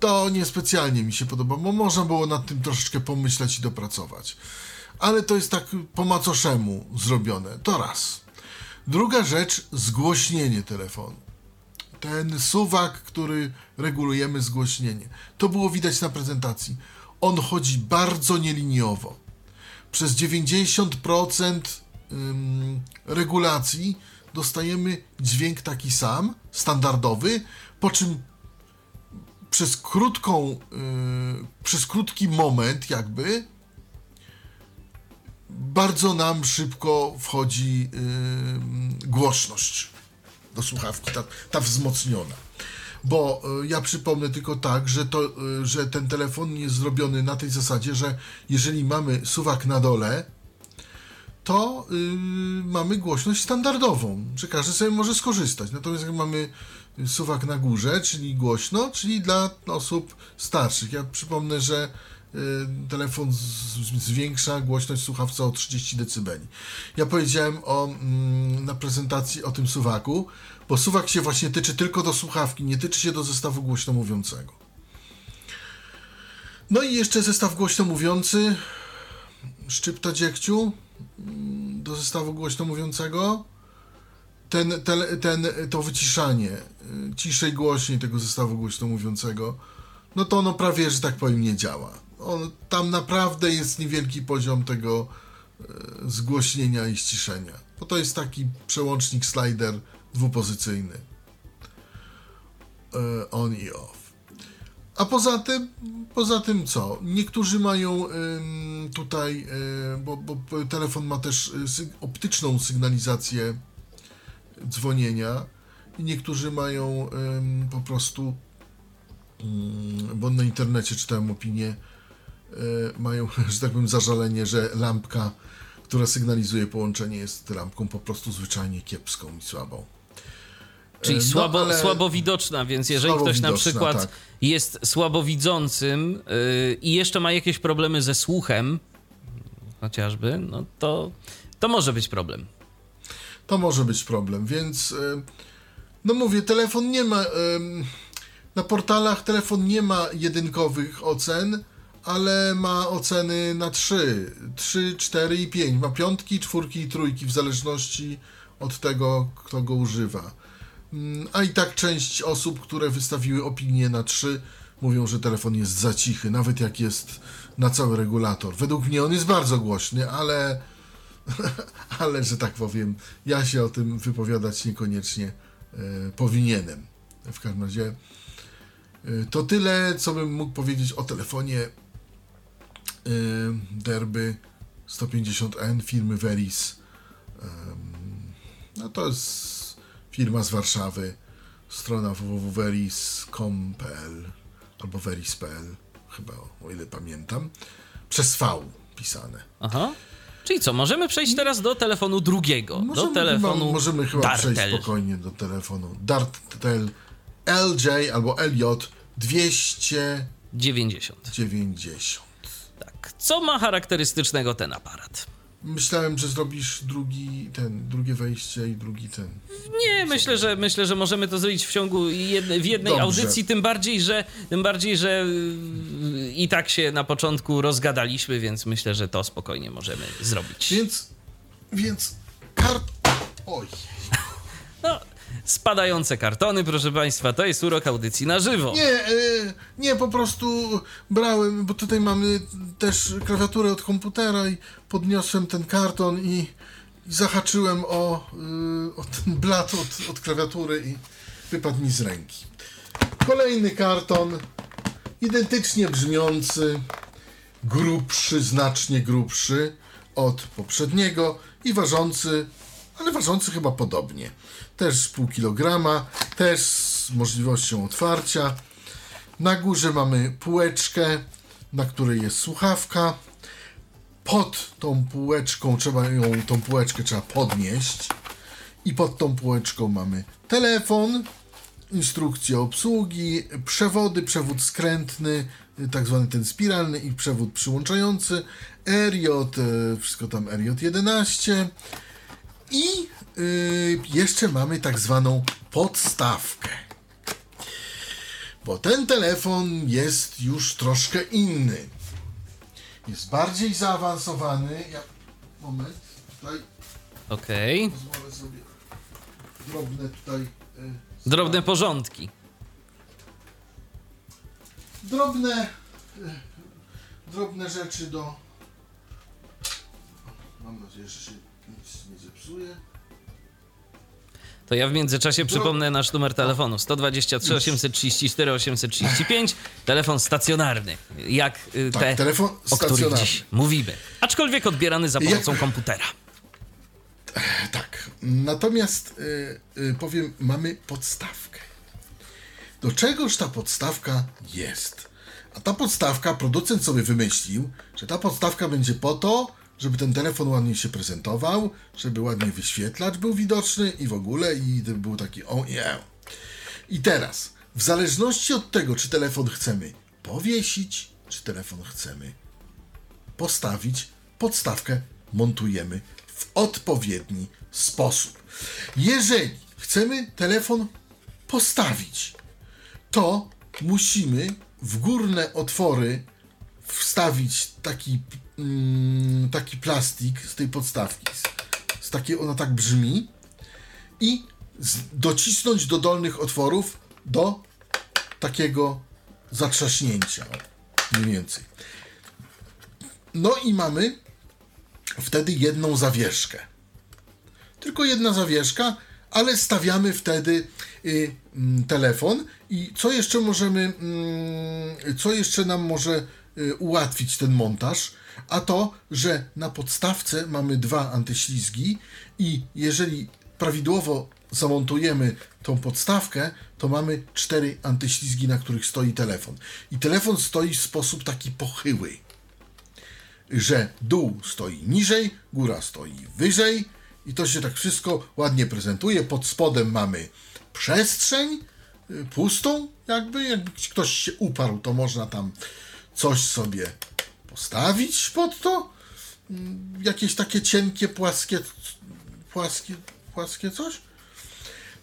Speaker 2: To niespecjalnie mi się podoba, bo można było nad tym troszeczkę pomyśleć i dopracować. Ale to jest tak po macoszemu zrobione. To raz. Druga rzecz, zgłośnienie telefonu ten suwak, który regulujemy zgłośnienie. To było widać na prezentacji. On chodzi bardzo nieliniowo. Przez 90% ym, regulacji dostajemy dźwięk taki sam, standardowy, po czym przez krótką, yy, przez krótki moment jakby bardzo nam szybko wchodzi głośność do słuchawki, ta, ta wzmocniona. Bo y, ja przypomnę tylko tak, że, to, y, że ten telefon jest zrobiony na tej zasadzie, że jeżeli mamy suwak na dole, to y, mamy głośność standardową, że każdy sobie może skorzystać. Natomiast jak mamy suwak na górze, czyli głośno, czyli dla osób starszych. Ja przypomnę, że telefon z, z- zwiększa głośność słuchawca o 30 dB. Ja powiedziałem o, mm, na prezentacji o tym suwaku, bo suwak się właśnie tyczy tylko do słuchawki, nie tyczy się do zestawu głośno mówiącego. No i jeszcze zestaw głośno mówiący, szczypta dziegciu mm, do zestawu głośno mówiącego. Ten, ten, ten, to wyciszanie, y, ciszej, głośniej tego zestawu głośno mówiącego, no to ono prawie, że tak powiem, nie działa. On, tam naprawdę jest niewielki poziom tego e, zgłośnienia i ściszenia. Bo to jest taki przełącznik slider dwupozycyjny. E, on i off. A poza tym, poza tym co? Niektórzy mają tutaj, y, bo, bo telefon ma też syg- optyczną sygnalizację dzwonienia i niektórzy mają po prostu, ym, bo na internecie czytałem opinię, mają, że tak powiem, zażalenie, że lampka, która sygnalizuje połączenie jest lampką po prostu zwyczajnie kiepską i słabą.
Speaker 1: Czyli
Speaker 2: E, no,
Speaker 1: słabo, słabo widoczna, więc jeżeli ktoś na
Speaker 2: widoczna,
Speaker 1: przykład
Speaker 2: tak.
Speaker 1: jest słabowidzącym yy, i jeszcze ma jakieś problemy ze słuchem, chociażby, no to, to może być problem.
Speaker 2: to może być problem, więc y, no mówię, telefon nie ma ym, na portalach telefon nie ma jedynkowych ocen, ale ma oceny na 3, 3, 4 i 5. Ma piątki, czwórki i trójki w zależności od tego, kto go używa. Mm, A i tak część osób, które wystawiły opinię na 3, mówią, że telefon jest za cichy, nawet jak jest na cały regulator. Według mnie on jest bardzo głośny, ale ale że tak powiem, ja się o tym wypowiadać niekoniecznie e, powinienem. W każdym razie e, to tyle, co bym mógł powiedzieć o telefonie Derby 150N firmy Veris. Em, no to jest firma z Warszawy, strona www.veris.com.pl albo veris.pl, chyba o ile pamiętam, przez V pisane.
Speaker 1: Aha. Czyli co, możemy przejść teraz do telefonu drugiego, do telefonu
Speaker 2: chyba, możemy chyba
Speaker 1: Dartel.
Speaker 2: przejść spokojnie do telefonu. Dartel LJ albo LJ 290.
Speaker 1: 90. Tak. Co ma charakterystycznego ten aparat?
Speaker 2: Myślałem, że zrobisz drugi ten, drugie wejście i drugi ten.
Speaker 1: Nie, myślę, że myślę, że możemy to zrobić w ciągu jednej, w jednej
Speaker 2: Dobrze.
Speaker 1: audycji, tym bardziej, że tym bardziej, że yy, i tak się na początku rozgadaliśmy, więc myślę, że to spokojnie możemy zrobić.
Speaker 2: Więc, więc kart, Oj.
Speaker 1: No, spadające kartony, proszę Państwa, to jest urok audycji na żywo.
Speaker 2: Nie, e, nie, po prostu brałem, bo tutaj mamy też klawiaturę od komputera i podniosłem ten karton i, i zahaczyłem o, y, o ten blat od, od klawiatury i wypadł mi z ręki. Kolejny karton, identycznie brzmiący, grubszy, znacznie grubszy od poprzedniego i ważący, ale ważący chyba podobnie. Też pół kilograma, też z możliwością otwarcia. Na górze mamy półeczkę, na której jest słuchawka. Pod tą półeczką trzeba ją, tą półeczkę trzeba podnieść. I pod tą półeczką mamy telefon, instrukcję obsługi, przewody, przewód skrętny, tak zwany ten spiralny i przewód przyłączający, RJ, e, wszystko tam RJ11 i y, jeszcze mamy tak zwaną podstawkę. Bo ten telefon jest już troszkę inny. Jest bardziej zaawansowany. Ja, moment, tutaj
Speaker 1: Okej.
Speaker 2: pozwolę sobie drobne tutaj. y,
Speaker 1: Drobne porządki.
Speaker 2: drobne e, drobne rzeczy do mam nadzieję, że się nic nie zepsuje
Speaker 1: To ja w międzyczasie przypomnę nasz numer telefonu. 123 834 835, telefon stacjonarny, jak y,
Speaker 2: Tak,
Speaker 1: te,
Speaker 2: telefon
Speaker 1: o których dziś mówimy. Aczkolwiek odbierany za
Speaker 2: Jak-
Speaker 1: pomocą komputera.
Speaker 2: tak, natomiast y, y, powiem, mamy podstawkę. Do czegoż ta podstawka jest? A ta podstawka, producent sobie wymyślił, że ta podstawka będzie po to, żeby ten telefon ładnie się prezentował, żeby ładnie wyświetlacz był widoczny i w ogóle, i był taki o nie. I teraz, w zależności od tego, czy telefon chcemy powiesić, czy telefon chcemy postawić, podstawkę montujemy w odpowiedni sposób. Jeżeli chcemy telefon postawić, to musimy w górne otwory wstawić taki, mm, taki plastik z tej podstawki. Z, takiej, ona tak brzmi. I docisnąć do dolnych otworów do takiego zatrzaśnięcia. Mniej więcej. No i mamy wtedy jedną zawieszkę. Tylko jedna zawieszka, ale stawiamy wtedy y, mm, telefon i co jeszcze możemy, mm, co jeszcze nam może y, ułatwić ten montaż, a to, że na podstawce mamy dwa antyślizgi i jeżeli prawidłowo zamontujemy tą podstawkę, to mamy cztery antyślizgi, na których stoi telefon. I telefon stoi w sposób taki pochyły że dół stoi niżej, góra stoi wyżej i to się tak wszystko ładnie prezentuje. Pod spodem mamy przestrzeń y, pustą, jakby, jakby ktoś się uparł, to można tam coś sobie postawić pod to. Jakieś takie cienkie, płaskie, płaskie, płaskie coś.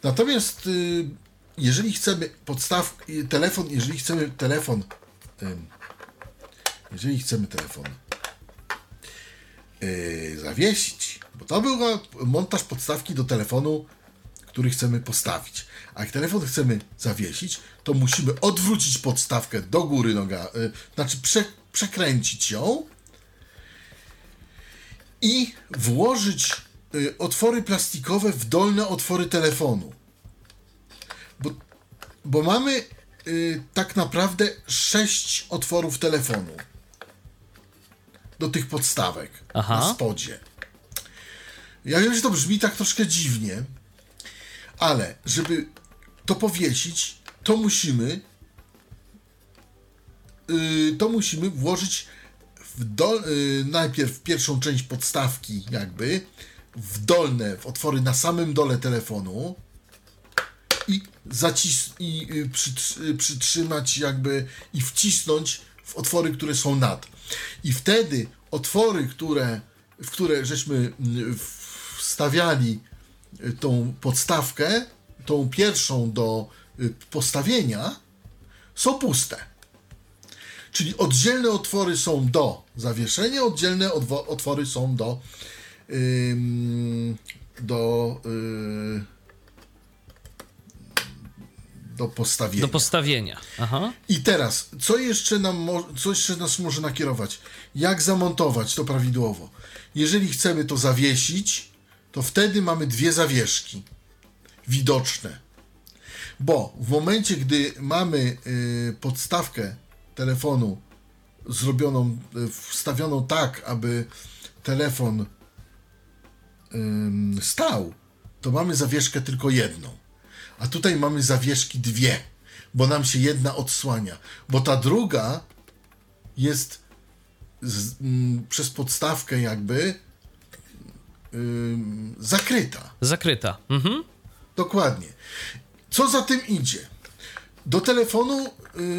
Speaker 2: Natomiast y, jeżeli chcemy podstaw, y, telefon, jeżeli chcemy telefon, ym, jeżeli chcemy telefon zawiesić, bo to był montaż podstawki do telefonu, który chcemy postawić. A jak telefon chcemy zawiesić, to musimy odwrócić podstawkę do góry noga, yy, znaczy prze, przekręcić ją i włożyć yy, otwory plastikowe w dolne otwory telefonu. Bo, bo mamy yy, tak naprawdę sześć otworów telefonu do tych podstawek
Speaker 1: Aha.
Speaker 2: na spodzie. Ja wiem, że to brzmi tak troszkę dziwnie, ale żeby to powiesić, to musimy yy, to musimy włożyć w yy, najpierw pierwszą część podstawki jakby w dolne, w otwory na samym dole telefonu i, zacis- i y, przytr- y, przytrzymać jakby i wcisnąć w otwory, które są nad. I wtedy otwory, które, w które żeśmy mm, wstawiali y, tą podstawkę, tą pierwszą do y, postawienia, są puste. Czyli oddzielne otwory są do zawieszenia, oddzielne odwo- otwory są do ym, do, y, do postawienia.
Speaker 1: Do postawienia. Aha.
Speaker 2: I teraz, co jeszcze, nam mo- co jeszcze nas może nakierować? Jak zamontować to prawidłowo? Jeżeli chcemy to zawiesić, to wtedy mamy dwie zawieszki widoczne. Bo w momencie, gdy mamy y, podstawkę telefonu zrobioną, y, wstawioną tak, aby telefon stał, to mamy zawieszkę tylko jedną. A tutaj mamy zawieszki dwie, bo nam się jedna odsłania. Bo ta druga jest z, mm, przez podstawkę jakby ym, zakryta.
Speaker 1: Zakryta. Mhm.
Speaker 2: Dokładnie. Co za tym idzie? Do telefonu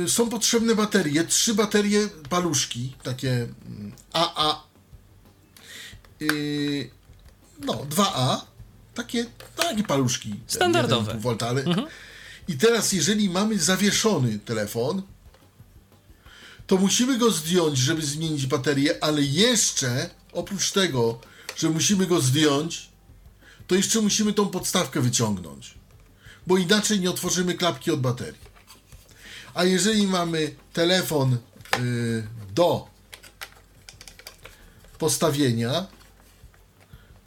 Speaker 2: y, są potrzebne baterie. Trzy baterie paluszki, takie mm, AA. Y, no, 2A. Takie, takie paluszki.
Speaker 1: Standardowe.
Speaker 2: 1,5 V, ale... I teraz, jeżeli mamy zawieszony telefon, to musimy go zdjąć, żeby zmienić baterię, ale jeszcze oprócz tego, że musimy go zdjąć, to jeszcze musimy tą podstawkę wyciągnąć, bo inaczej nie otworzymy klapki od baterii. A jeżeli mamy telefon y, do postawienia,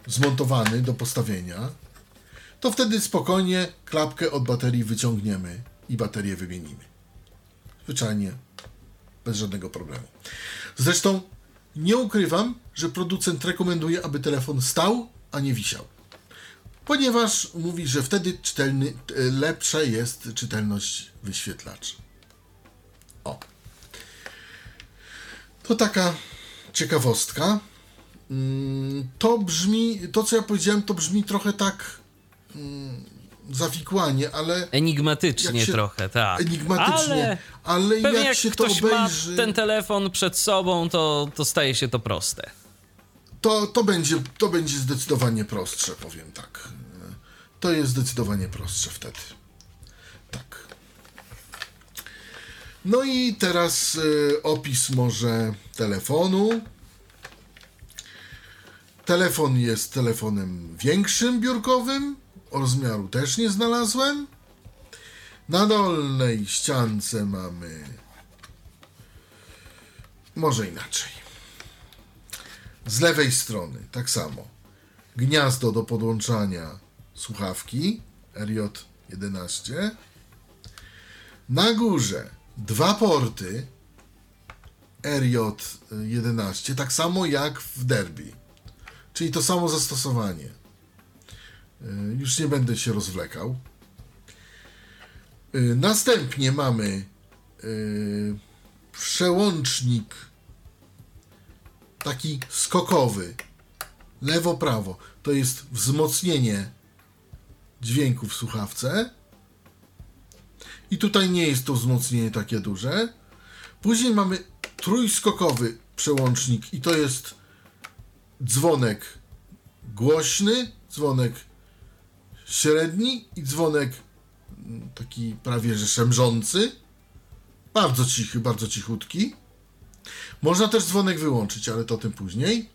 Speaker 2: zmontowany do postawienia, to wtedy spokojnie klapkę od baterii wyciągniemy i baterię wymienimy. Zwyczajnie, bez żadnego problemu. Zresztą nie ukrywam, że producent rekomenduje, aby telefon stał, a nie wisiał. Ponieważ mówi, że wtedy czytelny, e, lepsza jest czytelność wyświetlacza. O. To taka ciekawostka. Mm, To brzmi, to co ja powiedziałem, to brzmi trochę tak mm, zawikłanie, ale
Speaker 1: Enigmatycznie
Speaker 2: się-
Speaker 1: trochę, tak.
Speaker 2: enigmatycznie.
Speaker 1: Ale
Speaker 2: Ale, jak,
Speaker 1: jak
Speaker 2: się to
Speaker 1: ktoś ma
Speaker 2: obejrzy,
Speaker 1: ten telefon przed sobą, to, to staje się to proste.
Speaker 2: To, to, będzie, to będzie zdecydowanie prostsze, powiem tak. To jest zdecydowanie prostsze wtedy. Tak. No i teraz y, opis może telefonu. Telefon jest telefonem większym, biurkowym. Rozmiaru też nie znalazłem. Na dolnej ściance mamy. Może inaczej. Z lewej strony tak samo. Gniazdo do podłączania słuchawki RJ11. Na górze dwa porty RJ11, tak samo jak w Derby. Czyli to samo zastosowanie. Y, Już nie będę się rozwlekał. Y, Następnie mamy y, przełącznik taki skokowy. Lewo-prawo. To jest wzmocnienie dźwięku w słuchawce. I tutaj nie jest to wzmocnienie takie duże. Później mamy trójskokowy przełącznik i to jest dzwonek głośny, dzwonek średni i dzwonek mm, taki prawie że szemrzący. Bardzo cichy, bardzo cichutki. Można też dzwonek wyłączyć, ale to tym później.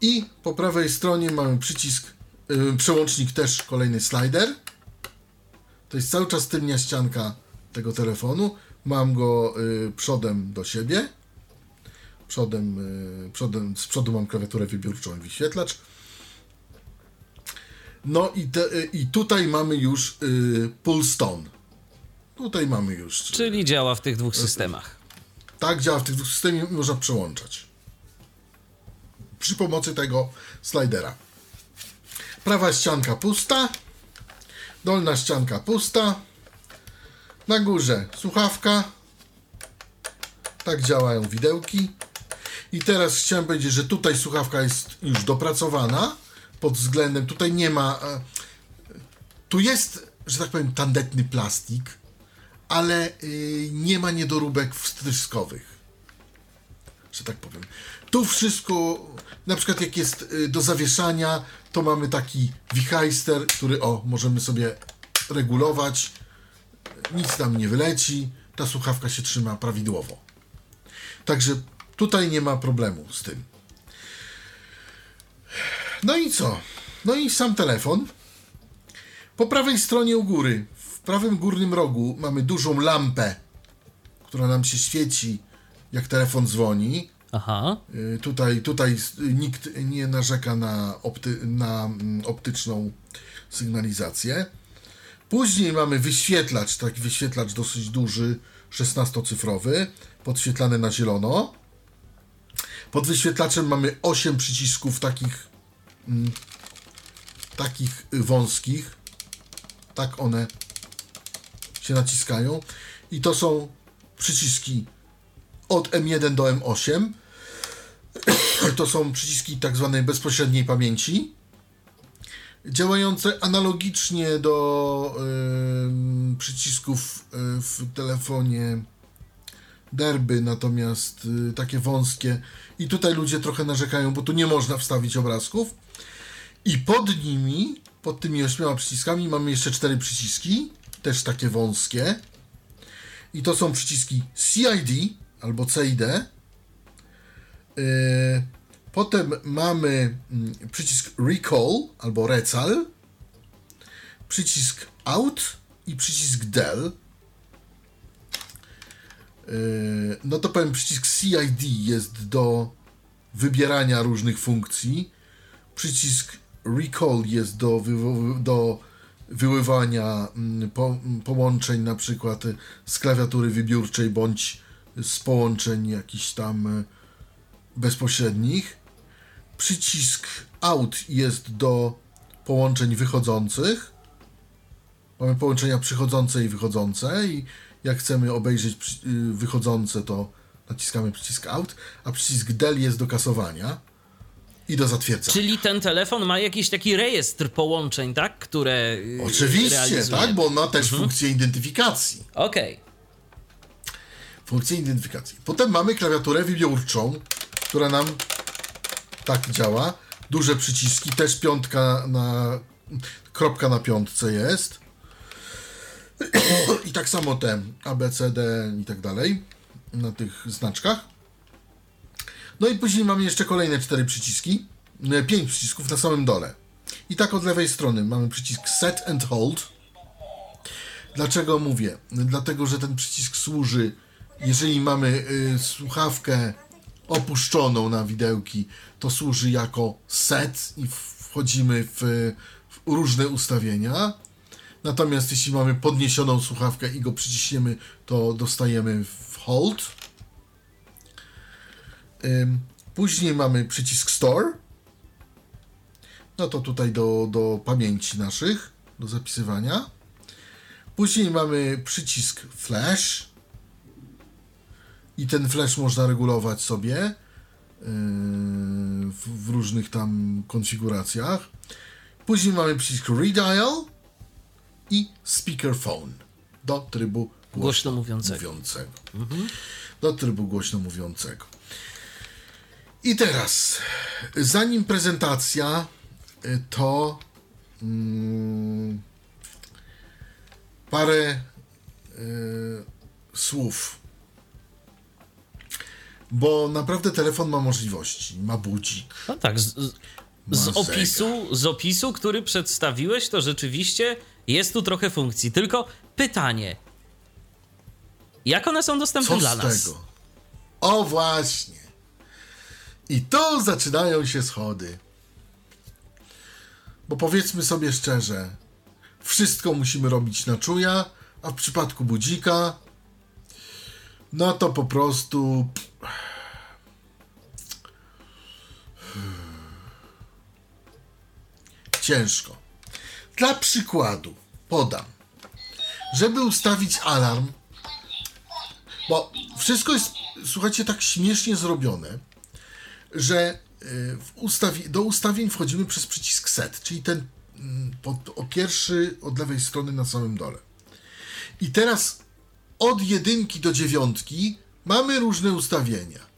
Speaker 2: I po prawej stronie mamy przycisk, yy, przełącznik też kolejny slider. To jest cały czas tylnia ścianka tego telefonu. Mam go yy, przodem do siebie. Przodem, yy, przodem, z przodu mam klawiaturę wybiórczą i wyświetlacz. No i, te, yy, i tutaj mamy już yy, pulse tone. Tutaj mamy już.
Speaker 1: Czyli działa w tych dwóch systemach.
Speaker 2: Tak działa w dwóch systemach, można przełączać. Przy pomocy tego slidera. Prawa ścianka pusta, dolna ścianka pusta, na górze słuchawka. Tak działają widełki. I teraz chciałem powiedzieć, że tutaj słuchawka jest już dopracowana pod względem, tutaj nie ma. e, Tu jest, że tak powiem, tandetny plastik, ale y, nie ma niedoróbek wstryskowych. Że tak powiem. Tu wszystko, na przykład jak jest y, do zawieszania, to mamy taki wichajster, który o, możemy sobie regulować. Nic nam nie wyleci. Ta słuchawka się trzyma prawidłowo. Także tutaj nie ma problemu z tym. No i co? No i sam telefon. Po prawej stronie u góry, prawym górnym rogu mamy dużą lampę, która nam się świeci, jak telefon dzwoni.
Speaker 1: Aha.
Speaker 2: Y, Tutaj, tutaj nikt nie narzeka na, opty, na mm, optyczną sygnalizację. Później mamy wyświetlacz, taki wyświetlacz dosyć duży, 16-cyfrowy, podświetlany na zielono. Pod wyświetlaczem mamy 8 przycisków takich, mm, takich y, wąskich. Tak one się naciskają. I to są przyciski od M1 do M8. To są przyciski tak zwanej bezpośredniej pamięci, działające analogicznie do ym, przycisków y, w telefonie derby, natomiast y, takie wąskie. I tutaj ludzie trochę narzekają, bo tu nie można wstawić obrazków. I pod nimi, pod tymi ośmioma przyciskami, mamy jeszcze cztery przyciski, też takie wąskie. I to są przyciski CID albo CID. Yy, Potem mamy mm, przycisk Recall albo Recal, przycisk Out i przycisk Del. Yy, No to powiem, przycisk CID jest do wybierania różnych funkcji. Przycisk Recall jest do, do wyływania mm, po, mm, połączeń na przykład y, z klawiatury wybiórczej bądź z połączeń jakichś tam y, bezpośrednich. Przycisk Out jest do połączeń wychodzących. Mamy połączenia przychodzące i wychodzące i jak chcemy obejrzeć y, wychodzące, to naciskamy przycisk Out, a przycisk Del jest do kasowania i do zatwierdzania.
Speaker 1: Czyli ten telefon ma jakiś taki rejestr połączeń, tak? Które. y,
Speaker 2: Oczywiście,
Speaker 1: realizuje.
Speaker 2: tak, bo on ma też funkcję identyfikacji.
Speaker 1: Okej.
Speaker 2: Funkcję identyfikacji. Potem mamy klawiaturę wybiórczą, która nam tak działa. Duże przyciski, też piątka na. kropka na piątce jest. I tak samo te A, B, C, D i tak dalej na tych znaczkach. No i później mamy jeszcze kolejne cztery przyciski. Nie, Pięć przycisków na samym dole. I tak od lewej strony mamy przycisk Set and Hold. Dlaczego mówię? Dlatego, że ten przycisk służy, jeżeli mamy y, słuchawkę opuszczoną na widełki, to służy jako set i wchodzimy w, w różne ustawienia. Natomiast jeśli mamy podniesioną słuchawkę i go przyciśniemy, to dostajemy w hold. Później mamy przycisk store. No to tutaj do, do pamięci naszych, do zapisywania. Później mamy przycisk flash. I ten flash można regulować sobie yy, w, różnych tam konfiguracjach. Później mamy przycisk redial i speakerphone do trybu
Speaker 1: Głośno mówiącego.
Speaker 2: mówiącego. Do trybu głośno mówiącego. I teraz, zanim prezentacja, y, to mm, parę y, słów. Bo naprawdę telefon ma możliwości. Ma budzik.
Speaker 1: No tak, z, z, opisu, z opisu, który przedstawiłeś, to rzeczywiście jest tu trochę funkcji. Tylko pytanie. Jak one są dostępne
Speaker 2: Co
Speaker 1: dla nas?
Speaker 2: tego? O właśnie. I tu zaczynają się schody. Bo powiedzmy sobie szczerze, wszystko musimy robić na czuja, a w przypadku budzika, no to po prostu. Ciężko. Dla przykładu podam, żeby ustawić alarm, bo wszystko jest, słuchajcie, tak śmiesznie zrobione, że w ustawi- do ustawień wchodzimy przez przycisk set, czyli ten mm, pod, o pierwszy od lewej strony na samym dole. I teraz od jedynki do dziewiątki mamy różne ustawienia.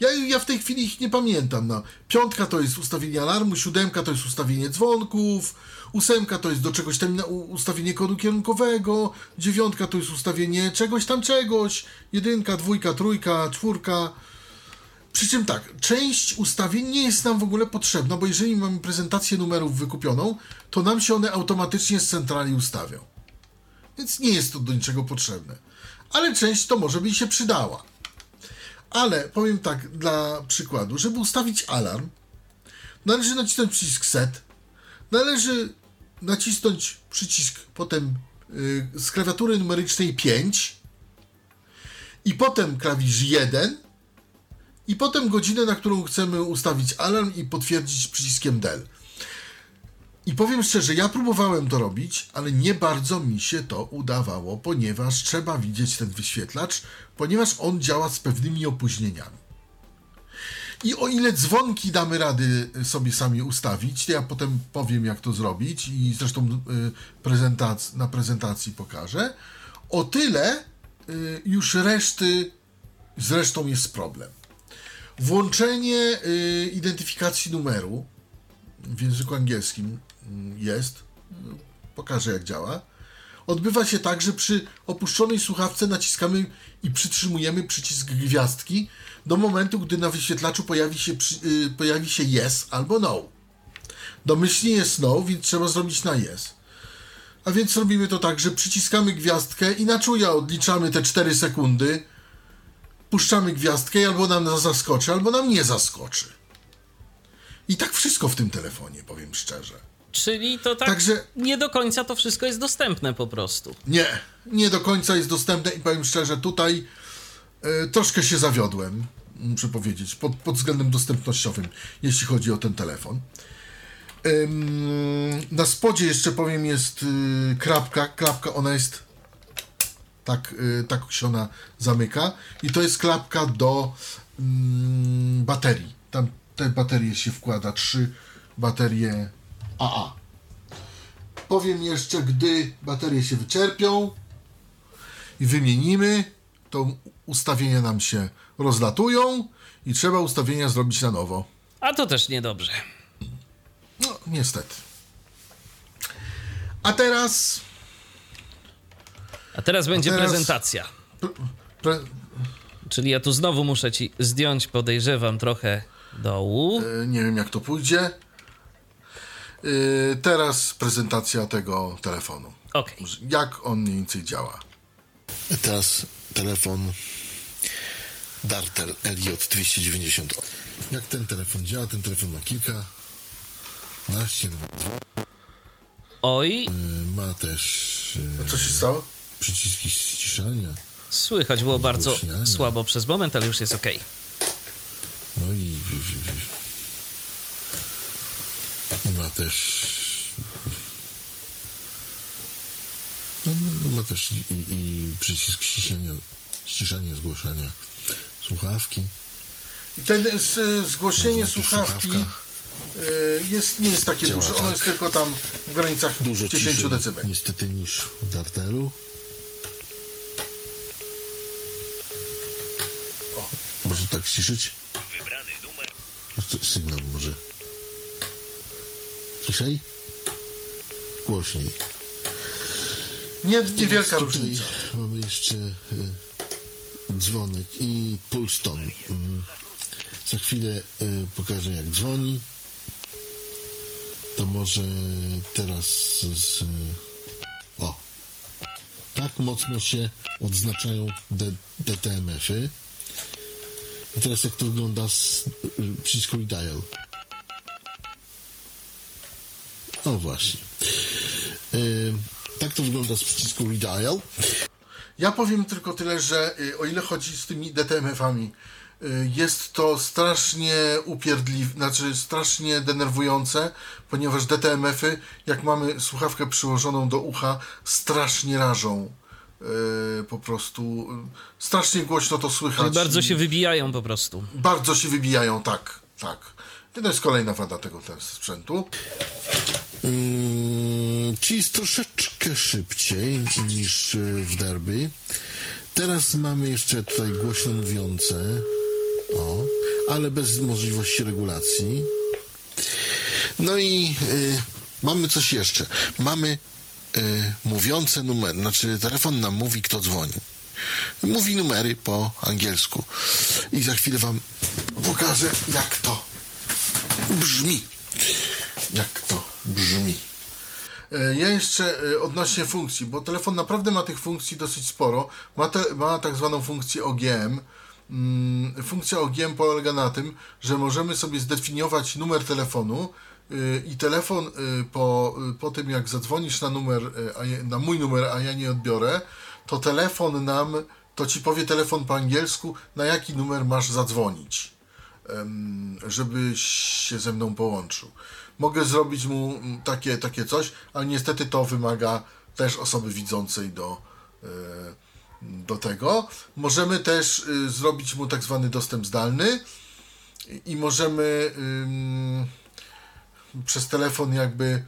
Speaker 2: Ja, ja w tej chwili ich nie pamiętam. No. Piątka to jest ustawienie alarmu, siódemka to jest ustawienie dzwonków, ósemka to jest do czegoś tam ustawienie kodu kierunkowego, dziewiątka to jest ustawienie czegoś tam czegoś, jedynka, dwójka, trójka, czwórka. Przy czym tak, część ustawień nie jest nam w ogóle potrzebna, bo jeżeli mamy prezentację numerów wykupioną, to nam się one automatycznie z centrali ustawią. Więc nie jest to do niczego potrzebne. Ale część to może by się przydała. Ale powiem tak, dla przykładu, żeby ustawić alarm, należy nacisnąć przycisk set, należy nacisnąć przycisk potem y, z klawiatury numerycznej 5 i potem klawisz 1 i potem godzinę, na którą chcemy ustawić alarm i potwierdzić przyciskiem del. I powiem szczerze, ja próbowałem to robić, ale nie bardzo mi się to udawało, ponieważ trzeba widzieć ten wyświetlacz, ponieważ on działa z pewnymi opóźnieniami. I o ile dzwonki damy rady sobie sami ustawić, to ja potem powiem, jak to zrobić i zresztą y, prezentac- na prezentacji pokażę, o tyle y, już reszty, zresztą jest problem. Włączenie y, identyfikacji numeru w języku angielskim mm, jest, pokażę jak działa, odbywa się tak, że przy opuszczonej słuchawce naciskamy i przytrzymujemy przycisk gwiazdki do momentu, gdy na wyświetlaczu pojawi się, y, pojawi się yes albo no. Domyślnie jest no, więc trzeba zrobić na yes. A więc robimy to tak, że przyciskamy gwiazdkę i na czuja odliczamy te 4 sekundy, puszczamy gwiazdkę i albo nam zaskoczy, albo nam nie zaskoczy. I tak wszystko w tym telefonie, powiem szczerze.
Speaker 1: Czyli to tak
Speaker 2: Także-
Speaker 1: nie do końca to wszystko jest dostępne po prostu.
Speaker 2: Nie, nie do końca jest dostępne i powiem szczerze, tutaj e, troszkę się zawiodłem, muszę powiedzieć, pod, pod względem dostępnościowym, jeśli chodzi o ten telefon. Ym, na spodzie jeszcze powiem jest y, krapka, klapka ona jest tak, y, tak się ona zamyka i to jest klapka do mm, baterii. Tam te baterie się wkłada, trzy baterie AA. Powiem jeszcze, gdy baterie się wyczerpią i wymienimy, to ustawienia nam się rozlatują i trzeba ustawienia zrobić na nowo.
Speaker 1: A to też niedobrze.
Speaker 2: No, niestety. A teraz
Speaker 1: A teraz będzie
Speaker 2: teraz-
Speaker 1: prezentacja.
Speaker 2: pre,
Speaker 1: Czyli ja tu znowu muszę ci zdjąć, podejrzewam, trochę dołu.
Speaker 2: e, nie wiem jak to pójdzie. E, Teraz prezentacja tego telefonu.
Speaker 1: Okej.
Speaker 2: Jak on mniej więcej działa.
Speaker 3: Teraz telefon Dartel Elliot 290. Jak ten telefon działa? Ten telefon ma kilka naście
Speaker 1: Oj,
Speaker 3: ma też e,
Speaker 2: Co się stało?
Speaker 3: Przyciski ściszania.
Speaker 1: słychać było bardzo słabo przez moment, ale już jest okej.
Speaker 3: No i ma też no, no, ma też i, i, i przycisk ściszania, ściszania, zgłaszania słuchawki.
Speaker 2: I Ten z, zgłoszenie
Speaker 3: Można też
Speaker 2: słuchawki e, jest, nie jest takie
Speaker 3: Działa
Speaker 2: duże. Ono
Speaker 3: tak.
Speaker 2: jest tylko tam w granicach
Speaker 3: Dużo
Speaker 2: 10
Speaker 3: ciszej
Speaker 2: dB.
Speaker 3: niestety niż w Dartelu. Może tak ściszyć? To Sygnał może. Ciszej? Głośniej.
Speaker 2: Nie, niewielka
Speaker 3: Tutaj
Speaker 2: różnica.
Speaker 3: Mamy jeszcze e, dzwonek i pulston. Mm. Za chwilę e, pokażę jak dzwoni. To może teraz z, o tak mocno się odznaczają DTMF-y. I teraz jak to wygląda z y, przycisku dial. O właśnie. E, tak to wygląda z przycisku redial.
Speaker 2: Ja powiem tylko tyle, że y, o ile chodzi z tymi DTMF-ami, y, jest to strasznie upierdliwe, znaczy strasznie denerwujące, ponieważ DTMF-y, jak mamy słuchawkę przyłożoną do ucha, strasznie rażą. Y, Po prostu y, strasznie głośno to słychać.
Speaker 1: Czyli bardzo się wybijają po prostu.
Speaker 2: bardzo się wybijają, tak, tak. I to jest kolejna wada tego tego sprzętu.
Speaker 3: Mm, czyli jest troszeczkę szybciej niż y, w derby. Teraz mamy jeszcze tutaj głośno mówiące, o, ale bez możliwości regulacji. No i y, mamy coś jeszcze. Mamy y, mówiące numery, znaczy telefon nam mówi, kto dzwoni. mówi numery po angielsku. I za chwilę wam pokażę, jak to brzmi. Jak to brzmi.
Speaker 2: E, Ja jeszcze e, odnośnie funkcji, bo telefon naprawdę ma tych funkcji dosyć sporo. Ma, te, ma tak zwaną funkcję OGM. Mm, Funkcja OGM polega na tym, że możemy sobie zdefiniować numer telefonu i telefon y, po, y, po tym jak zadzwonisz na numer, y, na mój numer, a ja nie odbiorę, to telefon nam, to ci powie telefon po angielsku, na jaki numer masz zadzwonić żebyś się ze mną połączył. Mogę zrobić mu takie, takie coś, ale niestety to wymaga też osoby widzącej do, do tego. Możemy też zrobić mu tak zwany dostęp zdalny i- możemy przez telefon jakby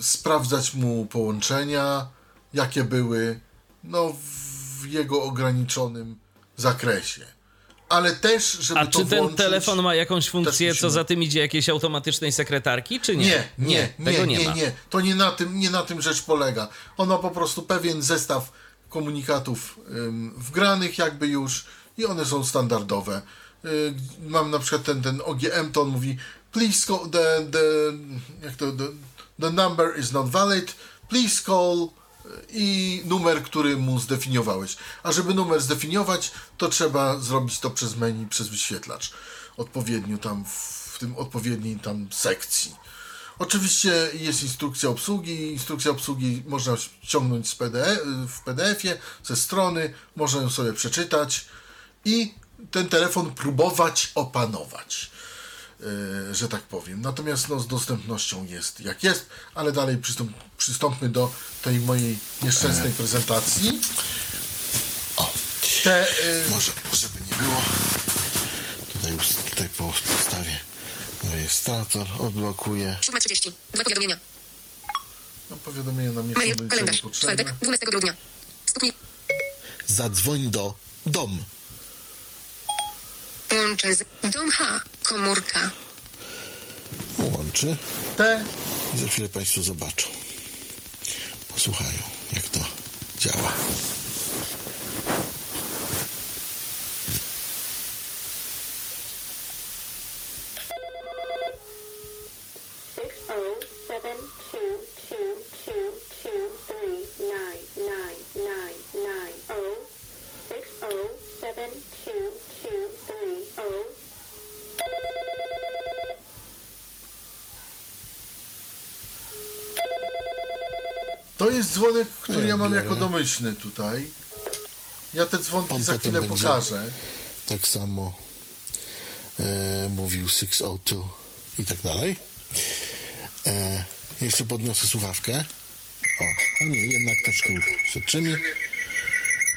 Speaker 2: sprawdzać mu połączenia, jakie były, no w jego ograniczonym zakresie. Ale też, żeby
Speaker 1: A
Speaker 2: to
Speaker 1: czy ten
Speaker 2: włączyć,
Speaker 1: telefon ma jakąś funkcję,
Speaker 2: musimy-
Speaker 1: co za tym idzie, jakiejś automatycznej sekretarki, czy nie?
Speaker 2: Nie, nie, nie,
Speaker 1: tego
Speaker 2: nie,
Speaker 1: nie,
Speaker 2: nie. To nie na tym, nie na tym rzecz polega. On ma po prostu pewien zestaw komunikatów ym, wgranych jakby już i one są standardowe. Y, mam na przykład ten, ten OGM, to on mówi please call the, the, jak to, the, the number is not valid, please call i numer, który mu zdefiniowałeś. A żeby numer zdefiniować, to trzeba zrobić to przez menu, przez wyświetlacz. Odpowiednio tam w tym odpowiedniej tam sekcji. Oczywiście jest instrukcja obsługi. Instrukcja obsługi można ściągnąć z PDF, w PDF-ie ze strony, można ją sobie przeczytać i ten telefon próbować opanować, że tak powiem. Natomiast no, z dostępnością jest jak jest, ale dalej przystąp, przystąpmy do tej mojej nieszczęsnej prezentacji.
Speaker 3: O,
Speaker 2: Te, yy,
Speaker 3: może, żeby nie było. Tutaj, tutaj postawię rejestrator, odblokuję.
Speaker 4: 7.30. Dwa powiadomienia.
Speaker 2: no, powiadomienia nam nie
Speaker 4: Mail, kalendarz. Czwartek, 12 grudnia. Stuknij.
Speaker 3: Zadzwoń do dom.
Speaker 4: Łączę z dom H. Komórka.
Speaker 3: Łączy.
Speaker 2: Te
Speaker 3: I za chwilę Państwo zobaczą. Posłuchają, jak to działa.
Speaker 2: Dzwonek, który ja mam jako domyślny tutaj. Ja te dzwonki
Speaker 3: On
Speaker 2: za chwilę pokażę.
Speaker 3: Tak samo e, mówił 602 i tak dalej. E, jeszcze podniosę słuchawkę. O, a nie, jednak troszkę przeczymi.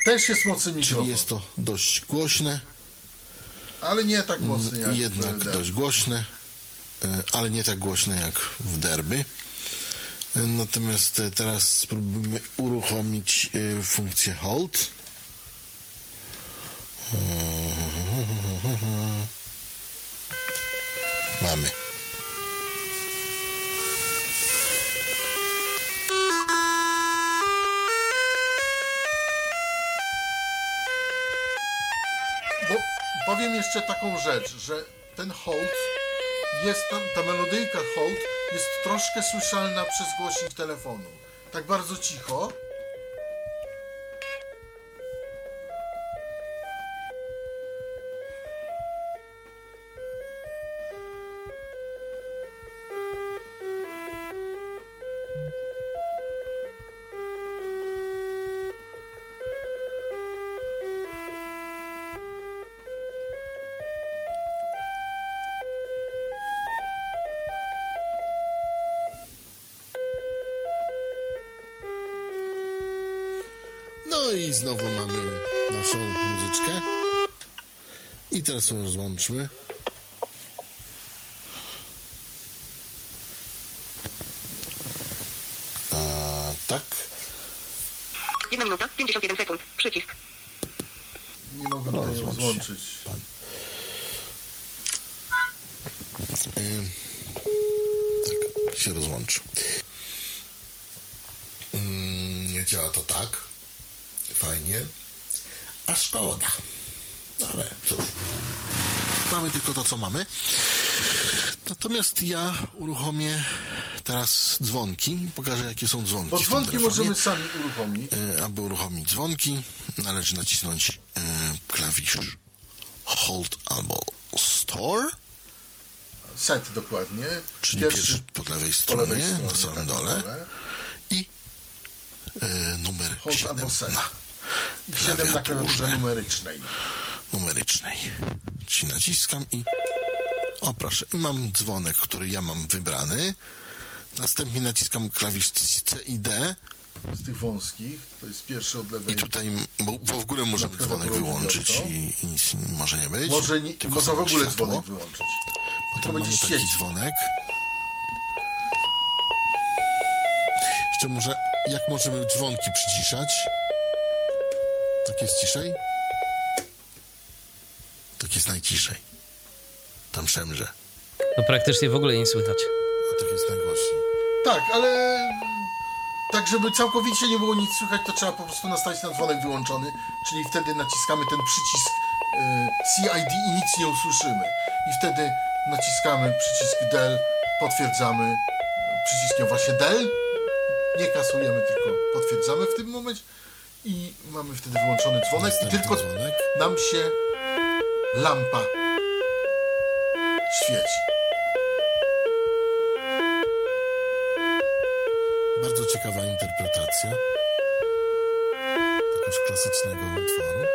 Speaker 2: Też jest mocny
Speaker 3: Czyli
Speaker 2: mikrofon,
Speaker 3: jest to dość głośne.
Speaker 2: ale nie tak mocny jak
Speaker 3: jednak dość głośne, e, ale nie tak głośne jak w derby. E, Natomiast e, teraz spróbujemy uruchomić e, funkcję hold. Mamy.
Speaker 2: Bo powiem jeszcze taką rzecz, że ten hold jest tam, ta melodyjka hold jest troszkę słyszalna przez głośnik telefonu. Tak bardzo cicho.
Speaker 3: Ją rozłączmy. A, tak.
Speaker 4: Jedna minuta, 51 sekund. Przycisk.
Speaker 2: Nie mogę
Speaker 3: No,
Speaker 2: rozłączyć.
Speaker 3: Ym, tak, się rozłączy. Ym, działa to tak. Fajnie. A szkoda. Ale cóż. Mamy tylko to, co mamy. Natomiast ja uruchomię teraz dzwonki. Pokażę, jakie są dzwonki.
Speaker 2: Bo dzwonki możemy sami uruchomić.
Speaker 3: E, Aby uruchomić dzwonki, należy nacisnąć e, klawisz Hold albo Store,
Speaker 2: Set dokładnie.
Speaker 3: czyli pierwszy, po lewej
Speaker 2: po
Speaker 3: stronie,
Speaker 2: lewej stronie,
Speaker 3: na samym
Speaker 2: tak,
Speaker 3: dole,
Speaker 2: dole.
Speaker 3: i e, numer
Speaker 2: Hold
Speaker 3: 7
Speaker 2: albo set.
Speaker 3: na
Speaker 2: I 7 na klawiaturze
Speaker 3: klawiaturze.
Speaker 2: numerycznej.
Speaker 3: Numerycznej. Czyli naciskam i o proszę, i mam dzwonek, który ja mam wybrany. Następnie naciskam klawisz C i D
Speaker 2: Z tych wąskich. To jest pierwszy od lewej.
Speaker 3: i tutaj, bo, bo w ogóle możemy dzwonek wyłączyć i, i nic może nie być.
Speaker 2: Może nie,
Speaker 3: tylko
Speaker 2: można w ogóle
Speaker 3: światło.
Speaker 2: dzwonek wyłączyć.
Speaker 3: Potem mamy taki dzwonek. Jeszcze może, jak możemy dzwonki przyciszać? Tak jest ciszej? Tak jest najciszej. Tam szemrze.
Speaker 1: No praktycznie w ogóle nie słychać.
Speaker 3: A tak jest najgłośniej.
Speaker 2: Tak, ale tak, żeby całkowicie nie było nic słychać, to trzeba po prostu nastawić na dzwonek wyłączony, czyli wtedy naciskamy ten przycisk y, CID i nic nie usłyszymy. I wtedy naciskamy przycisk del, potwierdzamy y, przyciskiem właśnie del, nie kasujemy, tylko potwierdzamy w tym momencie i mamy wtedy wyłączony dzwonek i
Speaker 3: Następny
Speaker 2: tylko
Speaker 3: dzwonek.
Speaker 2: nam się lampa świeci.
Speaker 3: Bardzo ciekawa interpretacja tegoż klasycznego utworu.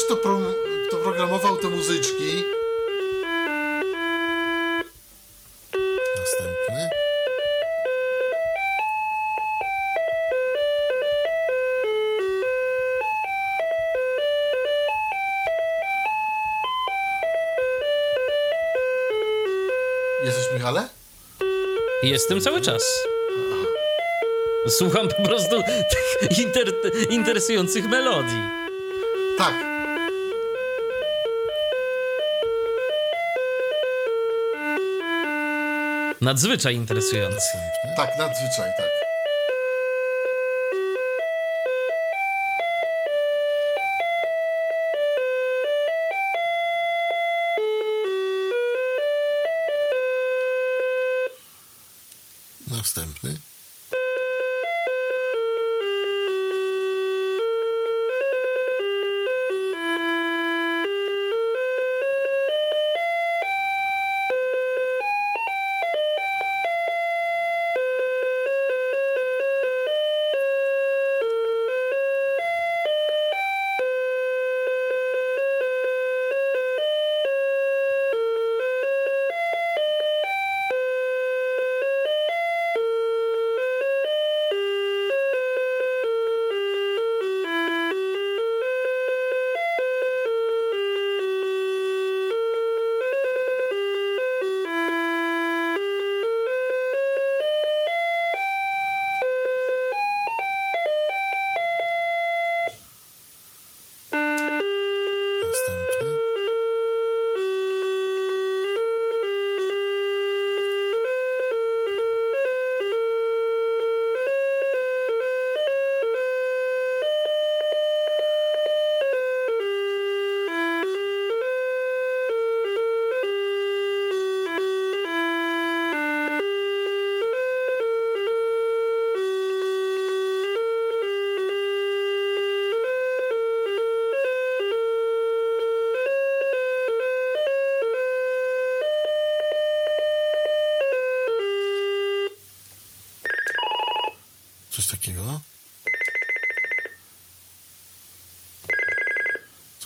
Speaker 2: Ktoś, kto, pro, kto programował te muzyczki,
Speaker 3: Następny.
Speaker 2: jesteś Michale?
Speaker 1: Jestem cały czas. Słucham po prostu tych inter, interesujących melodii.
Speaker 2: Tak.
Speaker 1: Nadzwyczaj interesujący.
Speaker 2: Tak, nadzwyczaj, tak.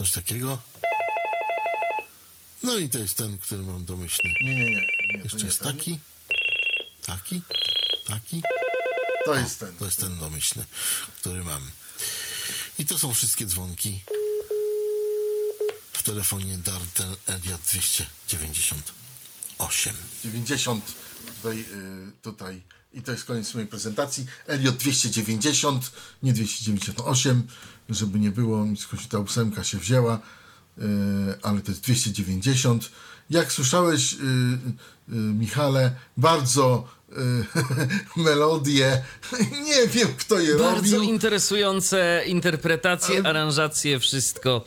Speaker 3: Coś takiego. No i to jest ten, który mam domyślny.
Speaker 2: Nie, nie, nie. nie
Speaker 3: Jeszcze
Speaker 2: nie
Speaker 3: jest
Speaker 2: ten.
Speaker 3: taki, taki, taki.
Speaker 2: To jest ten.
Speaker 3: To jest ten domyślny, który mam. I to są wszystkie dzwonki w telefonie Dartel Elliot 298.
Speaker 2: 90 tutaj, y, tutaj i to jest koniec mojej prezentacji. Elliot 290, nie 298, żeby nie było, skądś ta ósemka się wzięła, y, ale to jest 290. Jak słyszałeś, y, y, Michale, bardzo melodie, nie wiem kto je
Speaker 1: Bardzo
Speaker 2: robił.
Speaker 1: interesujące interpretacje,
Speaker 2: Ale-
Speaker 1: aranżacje, wszystko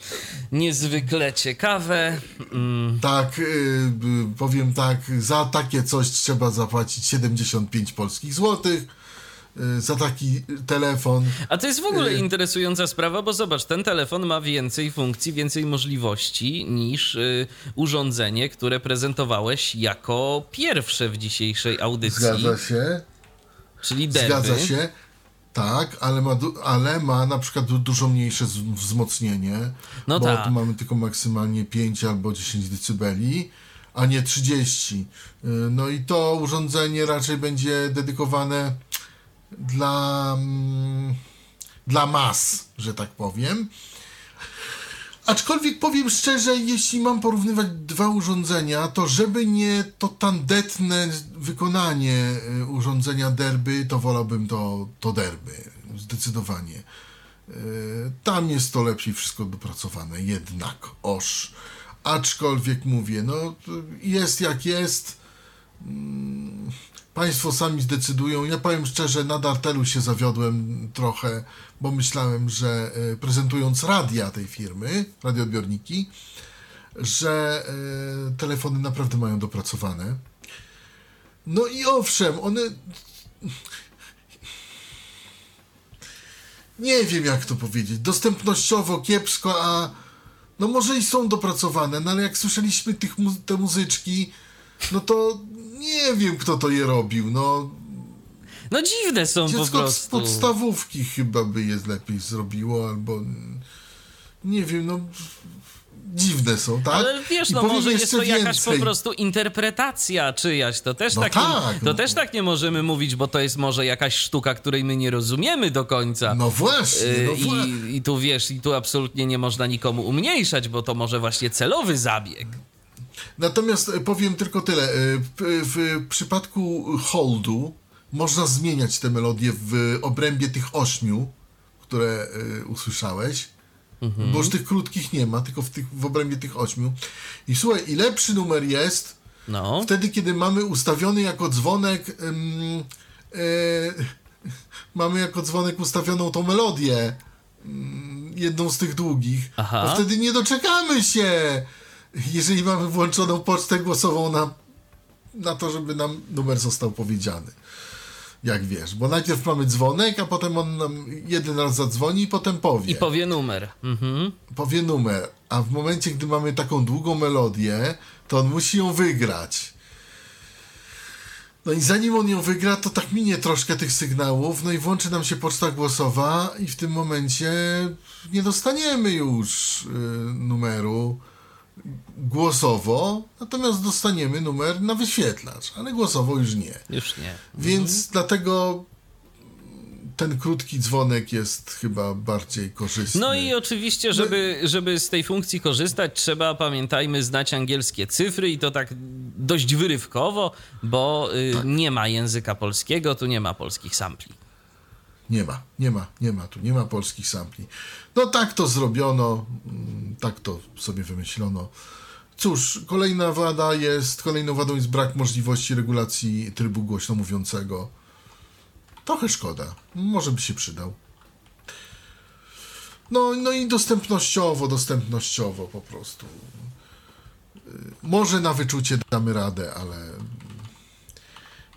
Speaker 1: niezwykle ciekawe. Mm,
Speaker 2: Tak, y, y, powiem tak, za takie coś trzeba zapłacić 75 polskich złotych, y, za taki telefon.
Speaker 1: A to jest w ogóle
Speaker 2: Y.
Speaker 1: interesująca sprawa, bo zobacz, ten telefon ma więcej funkcji, więcej możliwości niż y, urządzenie, które prezentowałeś jako pierwsze w dzisiejszej audycji,
Speaker 2: Zgadza się,
Speaker 1: czyli derby.
Speaker 2: zgadza się. Tak, ale ma, ale ma na przykład du- dużo mniejsze wzmocnienie,
Speaker 1: No
Speaker 2: bo
Speaker 1: tak.
Speaker 2: tu mamy tylko maksymalnie 5 albo 10 dB, a nie 30. Y, No i to urządzenie raczej będzie dedykowane dla, mm, dla mas, że tak powiem. Aczkolwiek powiem szczerze, jeśli mam porównywać dwa urządzenia, to żeby nie to tandetne wykonanie y, urządzenia derby, to wolałbym to, to derby. Zdecydowanie. Y, Tam jest to lepiej wszystko dopracowane, jednak, oż. Aczkolwiek mówię, no jest jak jest. Państwo sami zdecydują. Ja powiem szczerze, na Dartelu się zawiodłem trochę, bo myślałem, że e, prezentując radia tej firmy, radioodbiorniki, że e, telefony naprawdę mają dopracowane. No i owszem, one. Nie wiem, jak to powiedzieć. Dostępnościowo kiepsko, a no może i są dopracowane, no ale jak słyszeliśmy tych mu- te muzyczki, no to nie wiem, kto to je robił. No,
Speaker 1: No dziwne są po
Speaker 2: dziecko z
Speaker 1: prostu.
Speaker 2: podstawówki chyba by je lepiej zrobiło, albo nie wiem, no dziwne są, tak?
Speaker 1: Ale wiesz, no może jest to jakaś po prostu interpretacja czyjaś. To też,
Speaker 2: No
Speaker 1: tak,
Speaker 2: tak,
Speaker 1: nie, to
Speaker 2: no.
Speaker 1: też tak nie możemy mówić, bo to jest może jakaś sztuka, której my nie rozumiemy do końca.
Speaker 2: No właśnie,
Speaker 1: Y,
Speaker 2: no.
Speaker 1: I, I tu wiesz, i tu absolutnie nie można nikomu umniejszać, bo to może właśnie celowy zabieg.
Speaker 2: Natomiast e, powiem tylko tyle. e, W, przypadku holdu można zmieniać te melodie w obrębie tych ośmiu, które e, usłyszałeś. Bo już tych krótkich nie ma, tylko w, tych, w obrębie tych ośmiu. I słuchaj, i lepszy numer jest
Speaker 1: No.
Speaker 2: wtedy, kiedy mamy ustawiony jako dzwonek. mamy jako dzwonek ustawioną tą melodię. ym, jedną z tych długich.
Speaker 1: Aha.
Speaker 2: To wtedy nie doczekamy się, jeżeli mamy włączoną pocztę głosową na, na to, żeby nam numer został powiedziany. Jak wiesz, bo najpierw mamy dzwonek, a potem on nam jeden raz zadzwoni i potem powie
Speaker 1: I powie numer. Mhm.
Speaker 2: powie numer, a w momencie, gdy mamy taką długą melodię, to on musi ją wygrać. No i zanim on ją wygra, to tak minie troszkę tych sygnałów, no i włączy nam się poczta głosowa i w tym momencie nie dostaniemy już y, numeru głosowo, natomiast dostaniemy numer na wyświetlacz, ale głosowo już nie.
Speaker 1: Już nie.
Speaker 2: Więc dlatego ten krótki dzwonek jest chyba bardziej korzystny.
Speaker 1: No i oczywiście, żeby, żeby z tej funkcji korzystać, trzeba, pamiętajmy, znać angielskie cyfry i to tak dość wyrywkowo, bo y,
Speaker 2: Tak.
Speaker 1: nie ma języka polskiego, tu nie ma polskich sampli.
Speaker 2: Nie ma, nie ma, nie ma tu, nie ma polskich sampli. No tak to zrobiono, mm, tak to sobie wymyślono. Cóż, kolejna wada jest, kolejną wadą jest brak możliwości regulacji trybu głośno mówiącego. Trochę szkoda, może by się przydał. No, no i dostępnościowo, dostępnościowo po prostu. Y, Może na wyczucie damy radę, ale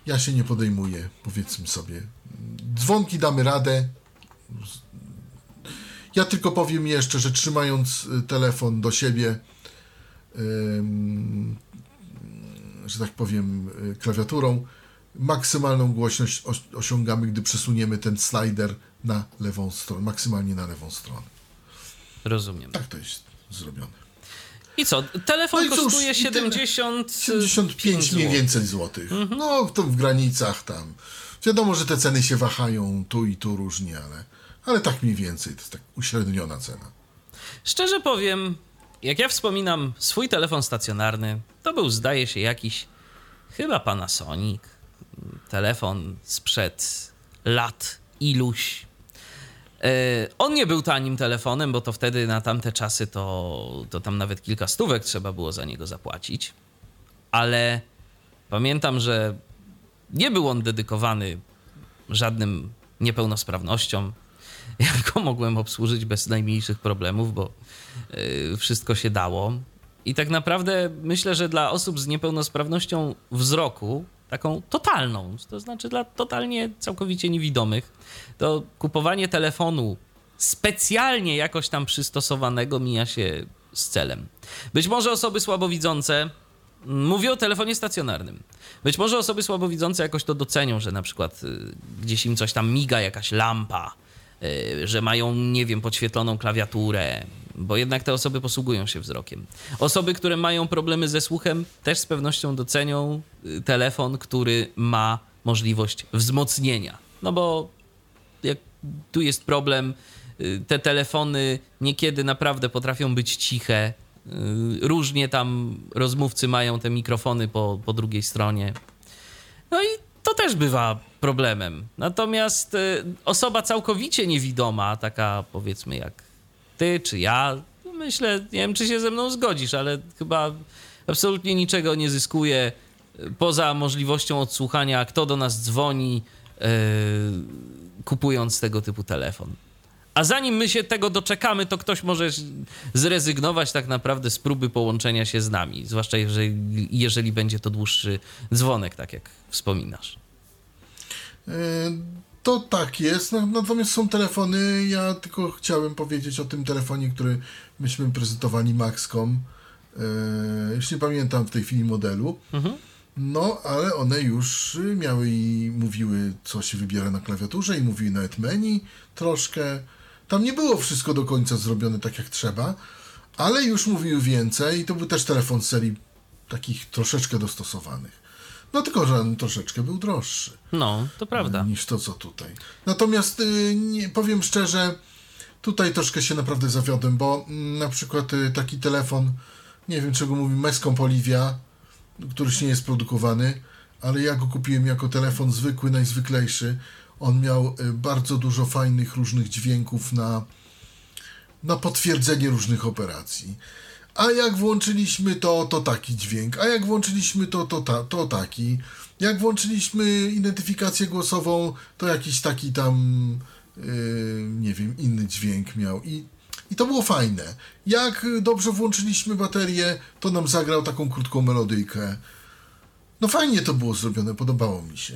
Speaker 2: ja się nie podejmuję, powiedzmy sobie. Dzwonki damy radę. Ja tylko powiem jeszcze, że trzymając y, telefon do siebie, że tak powiem, y, klawiaturą, maksymalną głośność os- osiągamy, gdy przesuniemy ten slider na lewą stronę, maksymalnie na lewą stronę.
Speaker 1: Rozumiem.
Speaker 2: Tak to jest. zrobione.
Speaker 1: I co? Telefon
Speaker 2: No i cóż,
Speaker 1: kosztuje
Speaker 2: i tyle.
Speaker 1: 70...
Speaker 2: 75 mniej
Speaker 1: złotych.
Speaker 2: więcej złotych. No, to w granicach tam. Wiadomo, że te ceny się wahają tu i tu różnie, ale, ale tak mniej więcej. To jest tak uśredniona cena.
Speaker 1: Szczerze powiem, jak ja wspominam swój telefon stacjonarny, to był zdaje się jakiś chyba Panasonic. Telefon sprzed lat iluś. E, On nie był tanim telefonem, bo to wtedy na tamte czasy to, to tam nawet kilka stówek trzeba było za niego zapłacić. Ale pamiętam, że nie był on dedykowany żadnym niepełnosprawnościom. Ja mogłem obsłużyć bez najmniejszych problemów, bo y, wszystko się dało. I tak naprawdę myślę, że dla osób z niepełnosprawnością wzroku, taką totalną, to znaczy dla totalnie całkowicie niewidomych, to kupowanie telefonu specjalnie jakoś tam przystosowanego mija się z celem. Być może osoby słabowidzące, mm, mówię o telefonie stacjonarnym, być może osoby słabowidzące jakoś to docenią, że na przykład y, gdzieś im coś tam miga, jakaś lampa, że mają, nie wiem, podświetloną klawiaturę, bo jednak te osoby posługują się wzrokiem. Osoby, które mają problemy ze słuchem, też z pewnością docenią y, telefon, który ma możliwość wzmocnienia. No bo jak tu jest problem, y, te telefony niekiedy naprawdę potrafią być ciche. y, Różnie tam rozmówcy mają te mikrofony po, po drugiej stronie. No i to też bywa problemem. Natomiast y, osoba całkowicie niewidoma, taka powiedzmy jak ty czy ja, myślę, nie wiem czy się ze mną zgodzisz, ale chyba absolutnie niczego nie zyskuje y, poza możliwością odsłuchania, kto do nas dzwoni, y, kupując tego typu telefon. A zanim my się tego doczekamy, to ktoś może zrezygnować tak naprawdę z próby połączenia się z nami. Zwłaszcza jeżeli, jeżeli będzie to dłuższy dzwonek, tak jak wspominasz.
Speaker 2: E, To tak jest, no, natomiast są telefony, ja tylko chciałem powiedzieć o tym telefonie, który myśmy prezentowali Maxcom. E, już nie pamiętam w tej chwili modelu. No, ale one już miały i mówiły, co się wybiera na klawiaturze, i mówiły nawet menu troszkę. Tam nie było wszystko do końca zrobione tak jak trzeba, ale już mówiły więcej i to był też telefon z serii takich troszeczkę dostosowanych. No tylko, że on troszeczkę był droższy
Speaker 1: No, to prawda.
Speaker 2: niż to, co tutaj. Natomiast y, nie, powiem szczerze, tutaj troszkę się naprawdę zawiodłem, bo mm, na przykład y, taki telefon, nie wiem czego mówi, Mescom Olivia, któryś nie jest produkowany, ale ja go kupiłem jako telefon zwykły, najzwyklejszy. On miał y, bardzo dużo fajnych różnych dźwięków na, na potwierdzenie różnych operacji. A jak włączyliśmy to, to taki dźwięk. A jak włączyliśmy to, to, ta, to taki. Jak włączyliśmy identyfikację głosową, to jakiś taki tam, yy, nie wiem, inny dźwięk miał. I, I to było fajne. Jak dobrze włączyliśmy baterię, to nam zagrał taką krótką melodyjkę. No fajnie to było zrobione, podobało mi się.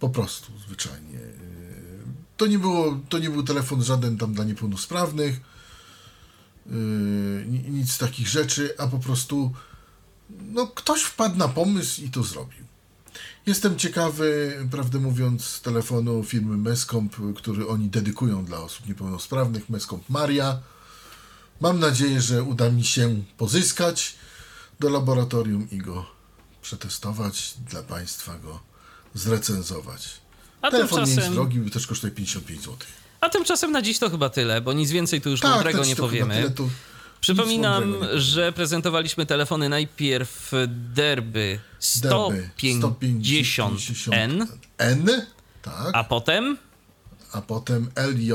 Speaker 2: Po prostu, zwyczajnie. Yy, To nie, było, to nie był telefon żaden tam dla niepełnosprawnych yy, ni- nic z takich rzeczy, a po prostu no, ktoś wpadł na pomysł i to zrobił. Jestem ciekawy, prawdę mówiąc, telefonu firmy Mescomp, który oni dedykują dla osób niepełnosprawnych, Mescomp Maria. Mam nadzieję, że uda mi się pozyskać do laboratorium i go przetestować, dla Państwa go zrecenzować.
Speaker 1: A
Speaker 2: Telefon nie jest
Speaker 1: tymczasem,
Speaker 2: drogi, bo też kosztuje 55 zł.
Speaker 1: A tymczasem na dziś to chyba tyle, bo nic więcej tu już
Speaker 2: Tak,
Speaker 1: mądrego nie powiemy.
Speaker 2: to
Speaker 1: Przypominam,
Speaker 2: mądrego
Speaker 1: że prezentowaliśmy telefony najpierw Derby
Speaker 2: Derby
Speaker 1: 150N,
Speaker 2: N, tak,
Speaker 1: a potem
Speaker 2: a potem LJ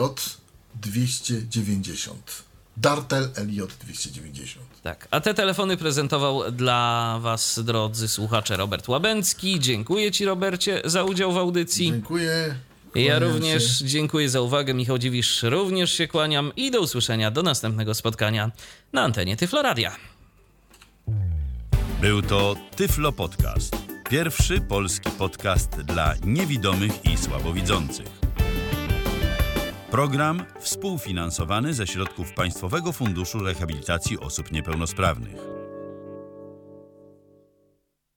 Speaker 2: 290. Dartel LJ 290.
Speaker 1: tak, a te telefony prezentował dla was drodzy słuchacze Robert Łabęcki. Dziękuję ci Robercie za udział w audycji.
Speaker 2: Dziękuję.
Speaker 1: Ja również
Speaker 2: się.
Speaker 1: dziękuję za uwagę. Michał Dziwisz również się kłaniam i do usłyszenia do następnego spotkania na antenie Tyfloradia.
Speaker 5: Był to Tyflo Podcast. Pierwszy polski podcast dla niewidomych i słabowidzących. Program współfinansowany ze środków Państwowego Funduszu Rehabilitacji Osób Niepełnosprawnych.